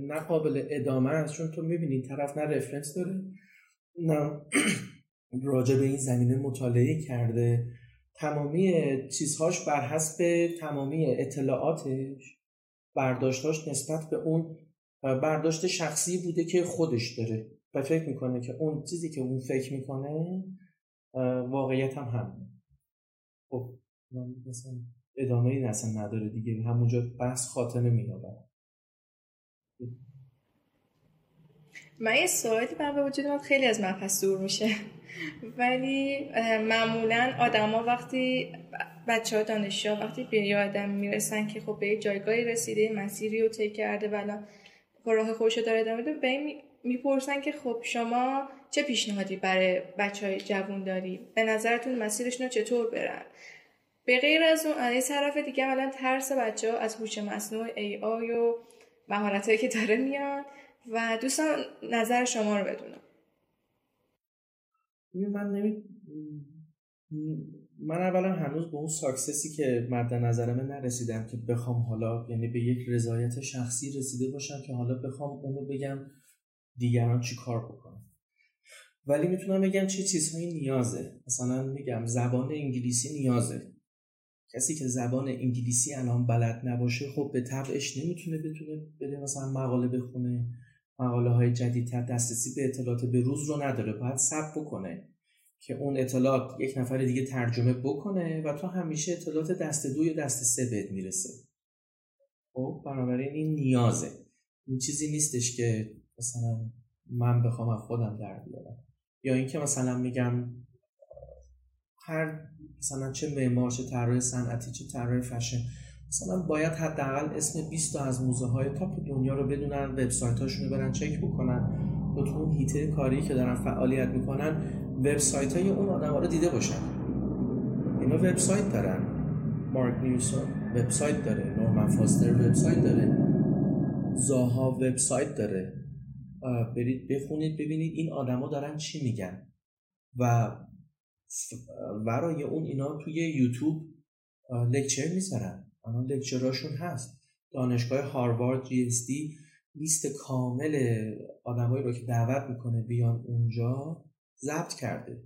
نه قابل ادامه است. چون تو می‌بینی طرف نه رفرنس داره نه راجع به این زمینه مطالعه کرده. تمامی چیزهاش بر حسب تمامی اطلاعاتش برداشتاش نسبت به اون برداشت شخصی بوده که خودش داره. و فکر می‌کنه که اون چیزی که اون فکر می‌کنه واقعیت هم هم خب ادامه این اصلا نداره دیگه. همونجا بحث خاتمه میابه من یه سوالی به وجود من خیلی از پس دور میشه. ولی معمولا آدما وقتی بچه ها دانشجو وقتی به یه آدم می‌رسن که خب به جایگاهی رسیده مسیری رو طی کرده و راه خوش داره ادامه به این می‌پرسن که خب شما چه پیشنهادی برای بچه های جوون داری؟ به نظرتون مسیرشون رو چطور برن؟ به غیر از اون از طرف دیگه الان ترس بچه ها از هوش مصنوع ای آی و مهارت که داره میاد و دوستان نظر شما رو بدونم من نمی من اولا هنوز به اون ساکسسی که مد نظرمه نرسیدم که بخوام حالا یعنی به یک رضایت شخصی رسیده باشم که حالا بخوام اونو بگم دیگران چی کار بکنم ولی می‌تونم بگم چه چیزهایی نیازه. مثلا میگم زبان انگلیسی نیازه. کسی که زبان انگلیسی الان بلد نباشه خب به طبعش نمی‌تونه بتونه بده مثلا مقاله بخونه مقاله های جدیدتر دسترسی به اطلاعات به روز رو نداره. باید سب بکنه که اون اطلاعات یک نفر دیگه ترجمه بکنه و تو همیشه اطلاعات دست دو یا دست سه بهت می‌رسه. خب بنابراین این نیازه. این چیزی نیستش که مثلا من بخوام از خودم در بیارم. یا اینکه مثلا میگم هر مثلا چه معمار چه طراح صنعتی چه طراح فشن. مثلا باید حداقل اسم 20 تا از موزه های تاپ دنیا رو بدونن وبسایت هاشون رو برن چک بکنن. و تو اون هیته کاری که دارن فعالیت می‌کنن وبسایت های اون آدم رو دیده باشن. اینا وبسایت دارن. مارک نیوسون وبسایت داره. نورمن فاستر وبسایت داره. زاها وبسایت داره. برید بخونید ببینید این آدما دارن چی میگن. و برای اون اینا توی یوتیوب لکچر می‌ذارن. الان لکچراشون هست. دانشگاه هاروارد جی اس دی لیست کامل آدمایی رو که دعوت می‌کنه بیان اونجا ضبط کرده.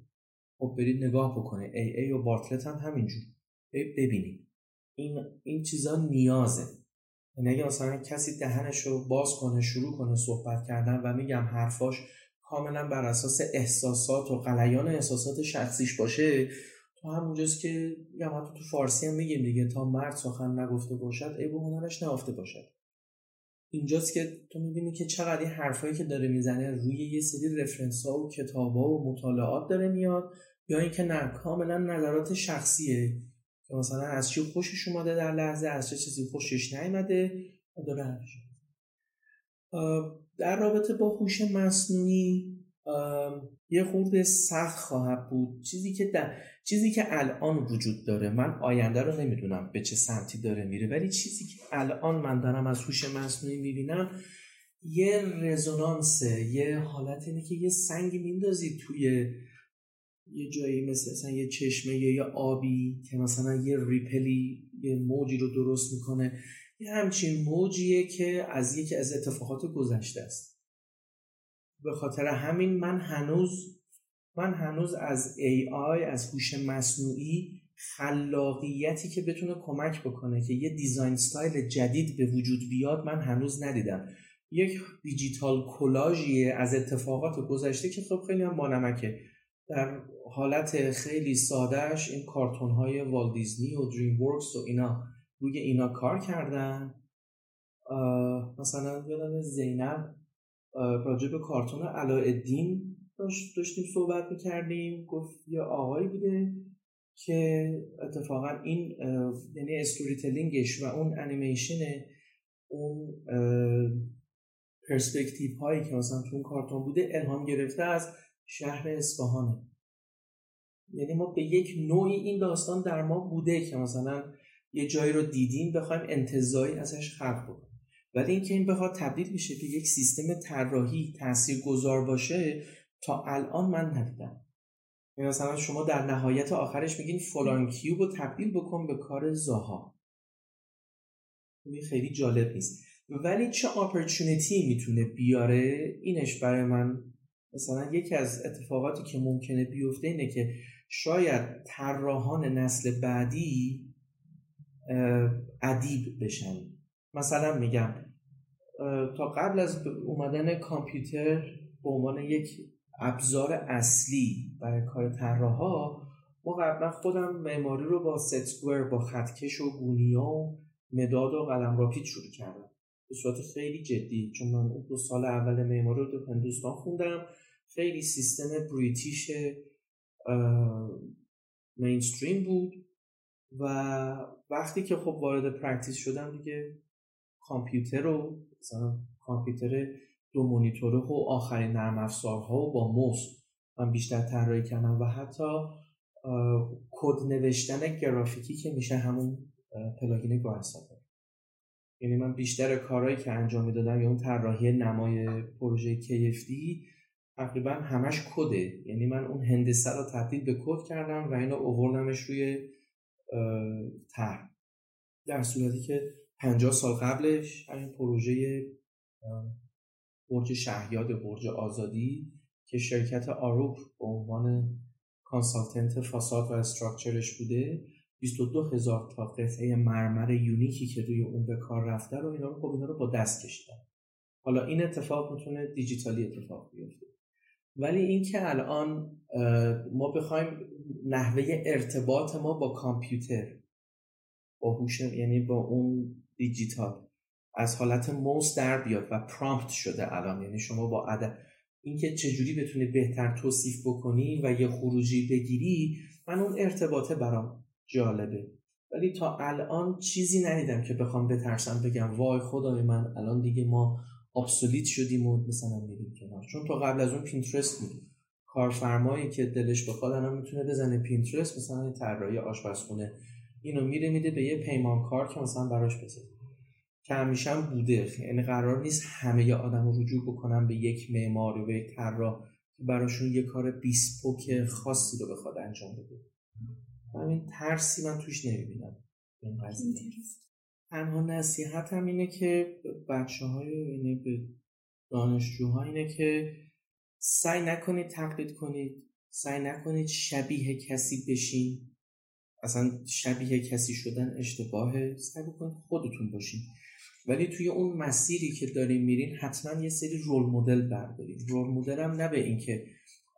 خب برید نگاه بکنه ای ای و بارتلت هم همینجور. ببینید. این این چیزا نیازه. یعنی اگه مثلا کسی دهنش رو باز کنه شروع کنه صحبت کردن و میگم حرفاش کاملا بر اساس احساسات و قلیان احساسات شخصیش باشه تو همونجاست که یا حتی تو فارسی هم میگیم دیگه تا مرد سخن نگفته باشد ای به هنرش نهفته باشد. اینجاست که تو می‌بینی که چقدر این حرفایی که داره می‌زنه روی یه سری رفرنس ها و کتاب ها و مطالعات داره میاد یا اینکه نه کاملا نظرات شخصیه. که مثلا از چی خوشش اومده در لحظه از چه چیزی خوشش نیامده و داره در رابطه با هوش مصنوعی یه خورده سخت خواهد بود. چیزی که در... چیزی که الان وجود داره. من آینده رو نمی‌دونم به چه سمتی داره میره ولی چیزی که الان من دارم از هوش مصنوعی می‌بینم یه رزونانسه یه حالت اینه که یه سنگی میندازی توی یه جایی مثل مثلا یه چشمه یا یه آبی که مثلا یه ripple ی یه موجی رو درست می‌کنه. یه همچین موجیه که از یکی از اتفاقات گذشته است. به خاطر همین من هنوز من هنوز از AI از هوش مصنوعی خلاقیتی که بتونه کمک بکنه که یه design style جدید به وجود بیاد من هنوز ندیدم. یک digital collage یه از اتفاقات گذشته که خب خیلی هم بانمکه در حالت خیلی سادهش این کارتون های والدیزنی و دریم ورکس و اینا. روی اینا کار کردن. مثلا یادم زینب راجع به کارتون علاءالدین داشت داشتیم صحبت می‌کردیم. گفت یه آقایی بوده که اتفاقا این یعنی استوری تلینگش و اون انیمیشن اون پرسپکتیو هایی که مثلا تو اون کارتون بوده الهام گرفته از شهر اصفهانه. یعنی ما به یک نوعی این داستان در ما بوده که مثلا یه جایی رو دیدیم بخوایم انتظایی ازش خلق بکنیم. ولی اینکه این بخواد تبدیل بشه به یک سیستم طراحی گذار باشه تا الان من ندیدم. یعنی مثلا شما در نهایت آخرش میگین فلان کیوب رو تبدیل بکن به کار زاها. این خیلی جالب نیست. ولی چه اپورتونیتی می‌تونه بیاره؟ اینش برای من مثلا یکی از اتفاقاتی که ممکنه بیفته اینه که شاید طراحان نسل بعدی ادیب بشن. مثلا میگم تا قبل از اومدن کامپیوتر به عنوان یک ابزار اصلی برای کار طراحا ما قبلا خودم معماری رو با ستسکوئر با خطکش و گونیا و مداد و قلم راپید شروع کردم. به صورت خیلی جدی چون من دو سال اول معماری رو هندوستان خوندم. خیلی سیستم British mainstream بود. و وقتی که خب وارد practice شدم دیگه کامپیوتر رو مثلا کامپیوتر دو مونیتوره و آخرین نرم افزارها و با موس من بیشتر طراحی کردم و حتی کد نوشتن گرافیکی که میشه همون plugin Grasshopper یعنی من بیشتر کارهایی که انجام می‌دادم یا اون طراحی نمای پروژه KFD تقریبا همش کده. یعنی من اون هندسه رو تبدیل به کد کردم و اینو اووردمش روی طرح. در صورتی که 50 سال قبلش این پروژه برج شهیاد برج آزادی که شرکت آروپ به عنوان consultant facade و structure ش بوده 22 هزار تا قطعه مرمر unique ی که روی اون به کار رفته رو اینا رو خب اینا رو با دست کشیدن. حالا این اتفاق می‌تونه دیجیتالی اتفاق بیفته. ولی اینکه الان ما بخوایم نحوه ارتباط ما با کامپیوتر با هوش یعنی با اون دیجیتال از حالت موس در بیاد و prompt شده الان. یعنی شما با عدد اینکه چجوری بتونی بهتر توصیف بکنی و یه خروجی بگیری من اون ارتباطه برام جالبه. ولی تا الان چیزی ندیدم که بخوام بترسم بگم وای خدای من الان دیگه ما ابسولیت شدیم و مثلا میریم کنار. چون تا قبل از اون پینترست بود. کارفرمایی که دلش بخواد الان می‌تونه بزنه پینترست مثلا طراحی آشپزخونه. اینو میره میده به یه پیمانکار که مثلا براش بزنه. که همیشه هم بوده. یعنی قرار نیست همه آدم رو رجوع بکنن به یک معمار و یک طراح که براشون یه کار بیسپوک خاصی رو بخواد انجام بده. همین ترسی من توش نمی‌بینم. این تنها نصیحت هم اینه که بچه های یعنی به دانشجوها اینه که سعی نکنید تقلید کنید سعی نکنید شبیه کسی بشین. اصلا شبیه کسی شدن اشتباهه. سعی بکنید خودتون باشین. ولی توی اون مسیری که داریم میرین حتما یه سری role model بردارید role model هم نه به اینکه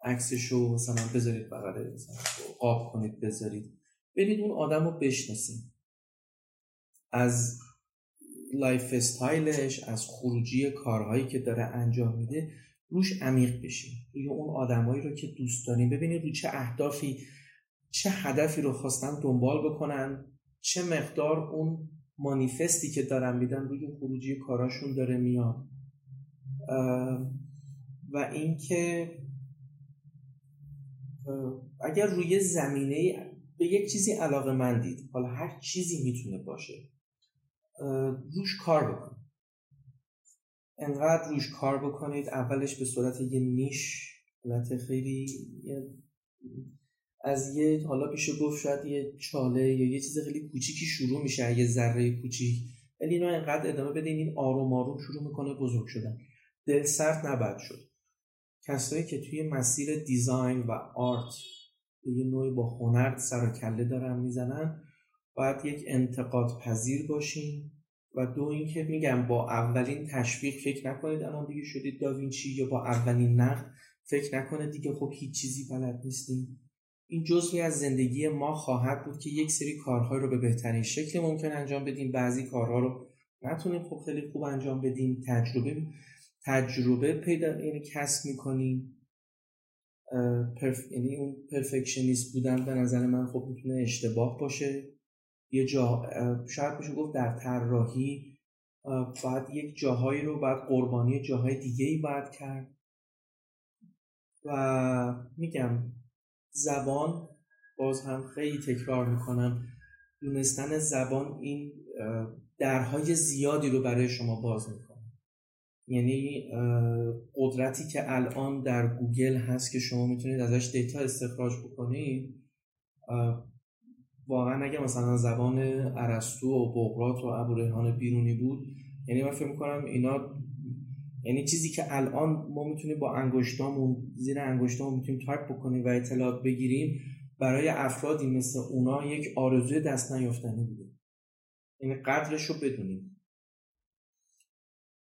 عکسشو مثلا بذارید بغل مثلا قاب کنید بذارید. برید اون آدم رو بشناسید از lifestyle ش از خروجی کارهایی که داره انجام میده روش عمیق بشیم روی اون آدمایی رو که دوست داریم ببینید روی چه اهدافی چه هدفی رو خواستن دنبال بکنن چه مقدار اون مانیفستی که دارن میدن روی خروجی کاراشون داره میاد. و اینکه اگر روی زمینه به یک چیزی علاقه مندید حالا هر چیزی می‌تونه باشه. روش کار بکنید. انقدر روش کار بکنید اولش به صورت یه نیش حالت خیلی از یه حالا پیش گفت شاید یه چاله یا یه چیز خیلی کوچیکی شروع میشه یه ذره کوچیک. ولی اینا انقدر ادامه بدین این آروم آروم شروع می‌کنه بزرگ شدن. دل سرد نبد شد. کسایی که توی مسیر دیزاین و آرت یه نوعی با هنر سر و کله دارن می‌زنن باید یک انتقاد پذیر باشین و دو اینکه میگم با اولین تشویق فکر نکنید الان دیگه شدید داوینچی یا با اولین نقد فکر نکنید دیگه خب هیچ چیزی بلد نیستیم. این جزوی از زندگی ما خواهد بود که یک سری کارهای رو به بهترین شکل ممکن انجام بدیم. بعضی کارها رو نتونیم خب خیلی خوب انجام بدیم. تجربه تجربه پیدا یعنی کسب می‌کنیم. پرف... یعنی اون پرفکشنیست بودن به نظر من خب می‌تونه اشتباه باشه. یه جا شاید بشه گفت در طراحی باید یک جاهایی رو باید قربانی جاهای دیگه ای باید کرد. و میگم زبان باز هم خیلی تکرار می‌کنم دونستن زبان این درهای زیادی رو برای شما باز می‌کنه. یعنی قدرتی که الان در گوگل هست که شما می‌تونید ازش دیتا استخراج بکنید واقعا اگه مثلا زمان ارسطو و بقراط و ابوریحان بیرونی بود یعنی من فکر می‌کنم اینا یعنی چیزی که الان ما می‌تونیم با انگشتامون زیر انگشتامون می‌تونیم تایپ بکنیم و اطلاعات بگیریم برای افرادی مثل اونا یک آرزوی دست نیافتنی بوده. یعنی قدرش رو بدونیم.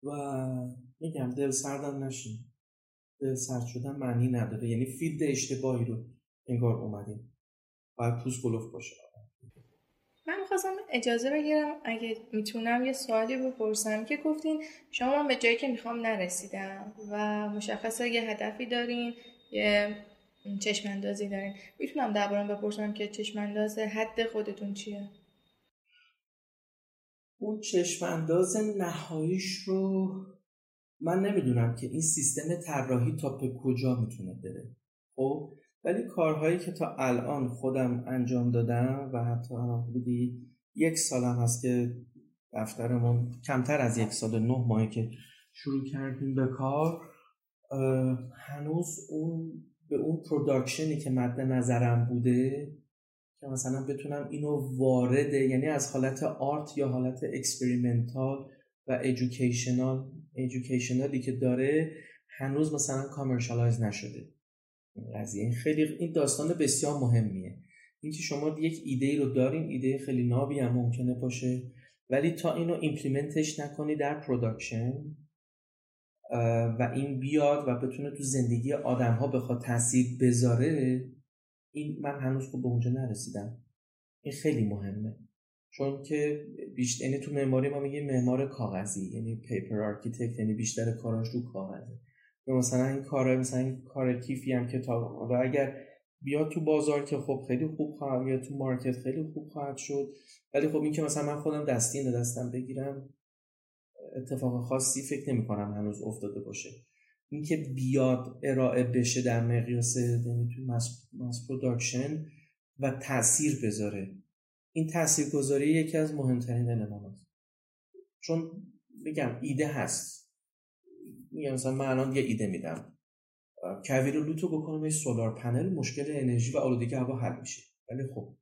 و میگم دل سردم نشین. دل سرد شدن معنی نداره. یعنی field اشتباهی رو انگار اومدیم. باید پوست گلوف باشه. می‌خواستم اجازه بگیرم اگه می‌تونم یه سوالی بپرسم که گفتین شما من به جایی که می‌خوام نرسیدم و مشخصه یه هدفی دارین یه چشماندازی دارین. می‌تونم دربارم بپرسم که چشمانداز حد خودتون چیه؟ اون چشمانداز نهاییش رو من نمی‌دونم که این سیستم طراحی تا به کجا می‌تونه بره. خب؟ ولی کارهایی که تا الان خودم انجام دادم و حتی الان حدودی یک سالم هست که دفترمون کمتر از یک سال نه ماهی که شروع کردیم به کار هنوز اون به اون production ی که مد نظرم بوده که مثلا بتونم اینو وارد یعنی از حالت art یا حالت experimental و educational educational ی که داره هنوز مثلا commercialize نشده. قضیه. این خیلی این داستان بسیار مهمیه. اینکه شما یک ایده رو دارین ایده خیلی نابی هم ممکنه باشه. ولی تا اینو implement ش نکنی در production و این بیاد و بتونه تو زندگی آدم ها بخواد تاثیر بذاره این من هنوز خوب به اونجا نرسیدم. این خیلی مهمه. چون که بیشتر یعنی تو معماری ما میگه معمار کاغذی یعنی paper architect یعنی بیشتر کاراش رو کاغذه. مثلا این کار مثلا این کار کیفی هم که تا و اگر بیاد تو بازار که خب خیلی خوب خواهد بیاد تو market خیلی خوب خواهد شد ولی خب این که مثلا من خودم دستی این دستم بگیرم اتفاق خاصی فکر نمی کنم هنوز افتاده باشه. اینکه بیاد ارائه بشه در مقیاس یعنی تو mass production و تاثیر بذاره. این تاثیرگذاری یکی از مهمترین المانات چون میگم ایده هست. میگم مثلا من الان یه ایده میدم. کویر لوت رو بکنم یه solar panel مشکل انرژی و آلودگی هوا حل میشه. ولی خب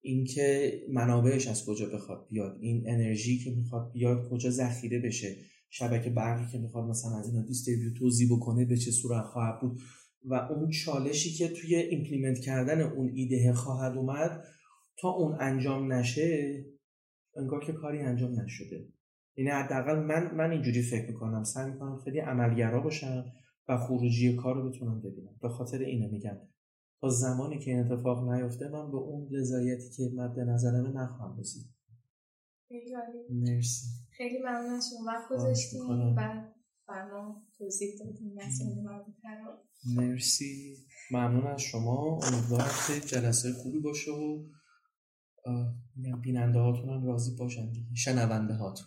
اینکه منابعش از کجا بخواد بیاد این انرژی که می‌خواد بیاد کجا ذخیره بشه شبکه برقی که می‌خواد مثلا از اینا distribute توزیع بکنه به چه صورت خواهد بود و اون چالشی که توی implement کردن اون ایده خواهد اومد تا اون انجام نشه انگار که کاری انجام نشده. یعنی حداقل من من اینجوری فکر می‌کنم. سعی می‌کنم خیلی عملگرا باشم و خروجی کار رو بتونم ببینم. به خاطر اینه میگم. تا زمانی که این اتفاق نیفته من به اون رضایتی که مد نظرمه نخواهم رسید. مرسی. خیلی ممنون از شما. وقت گذاشتیم. و برنامه توضیح دادیم. مرسی. ممنون از شما. امیدوارم که جلسه خوبی باشه و بیننده هاتون هم راضی باشن. شنونده هاتون.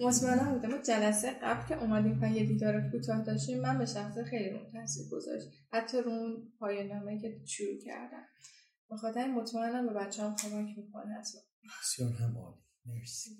مطمئنم بودم ما جلسه قبل که اومدیم و یه دیدار کوتاه داشتیم من به شخص خیلی روم تاثیر گذاشت. حتی رو اون پایان نامه که شروع کردم. بخاطر مطمئنم به بچه هم کمک می‌کنه. بسیار هم عالی. مرسی.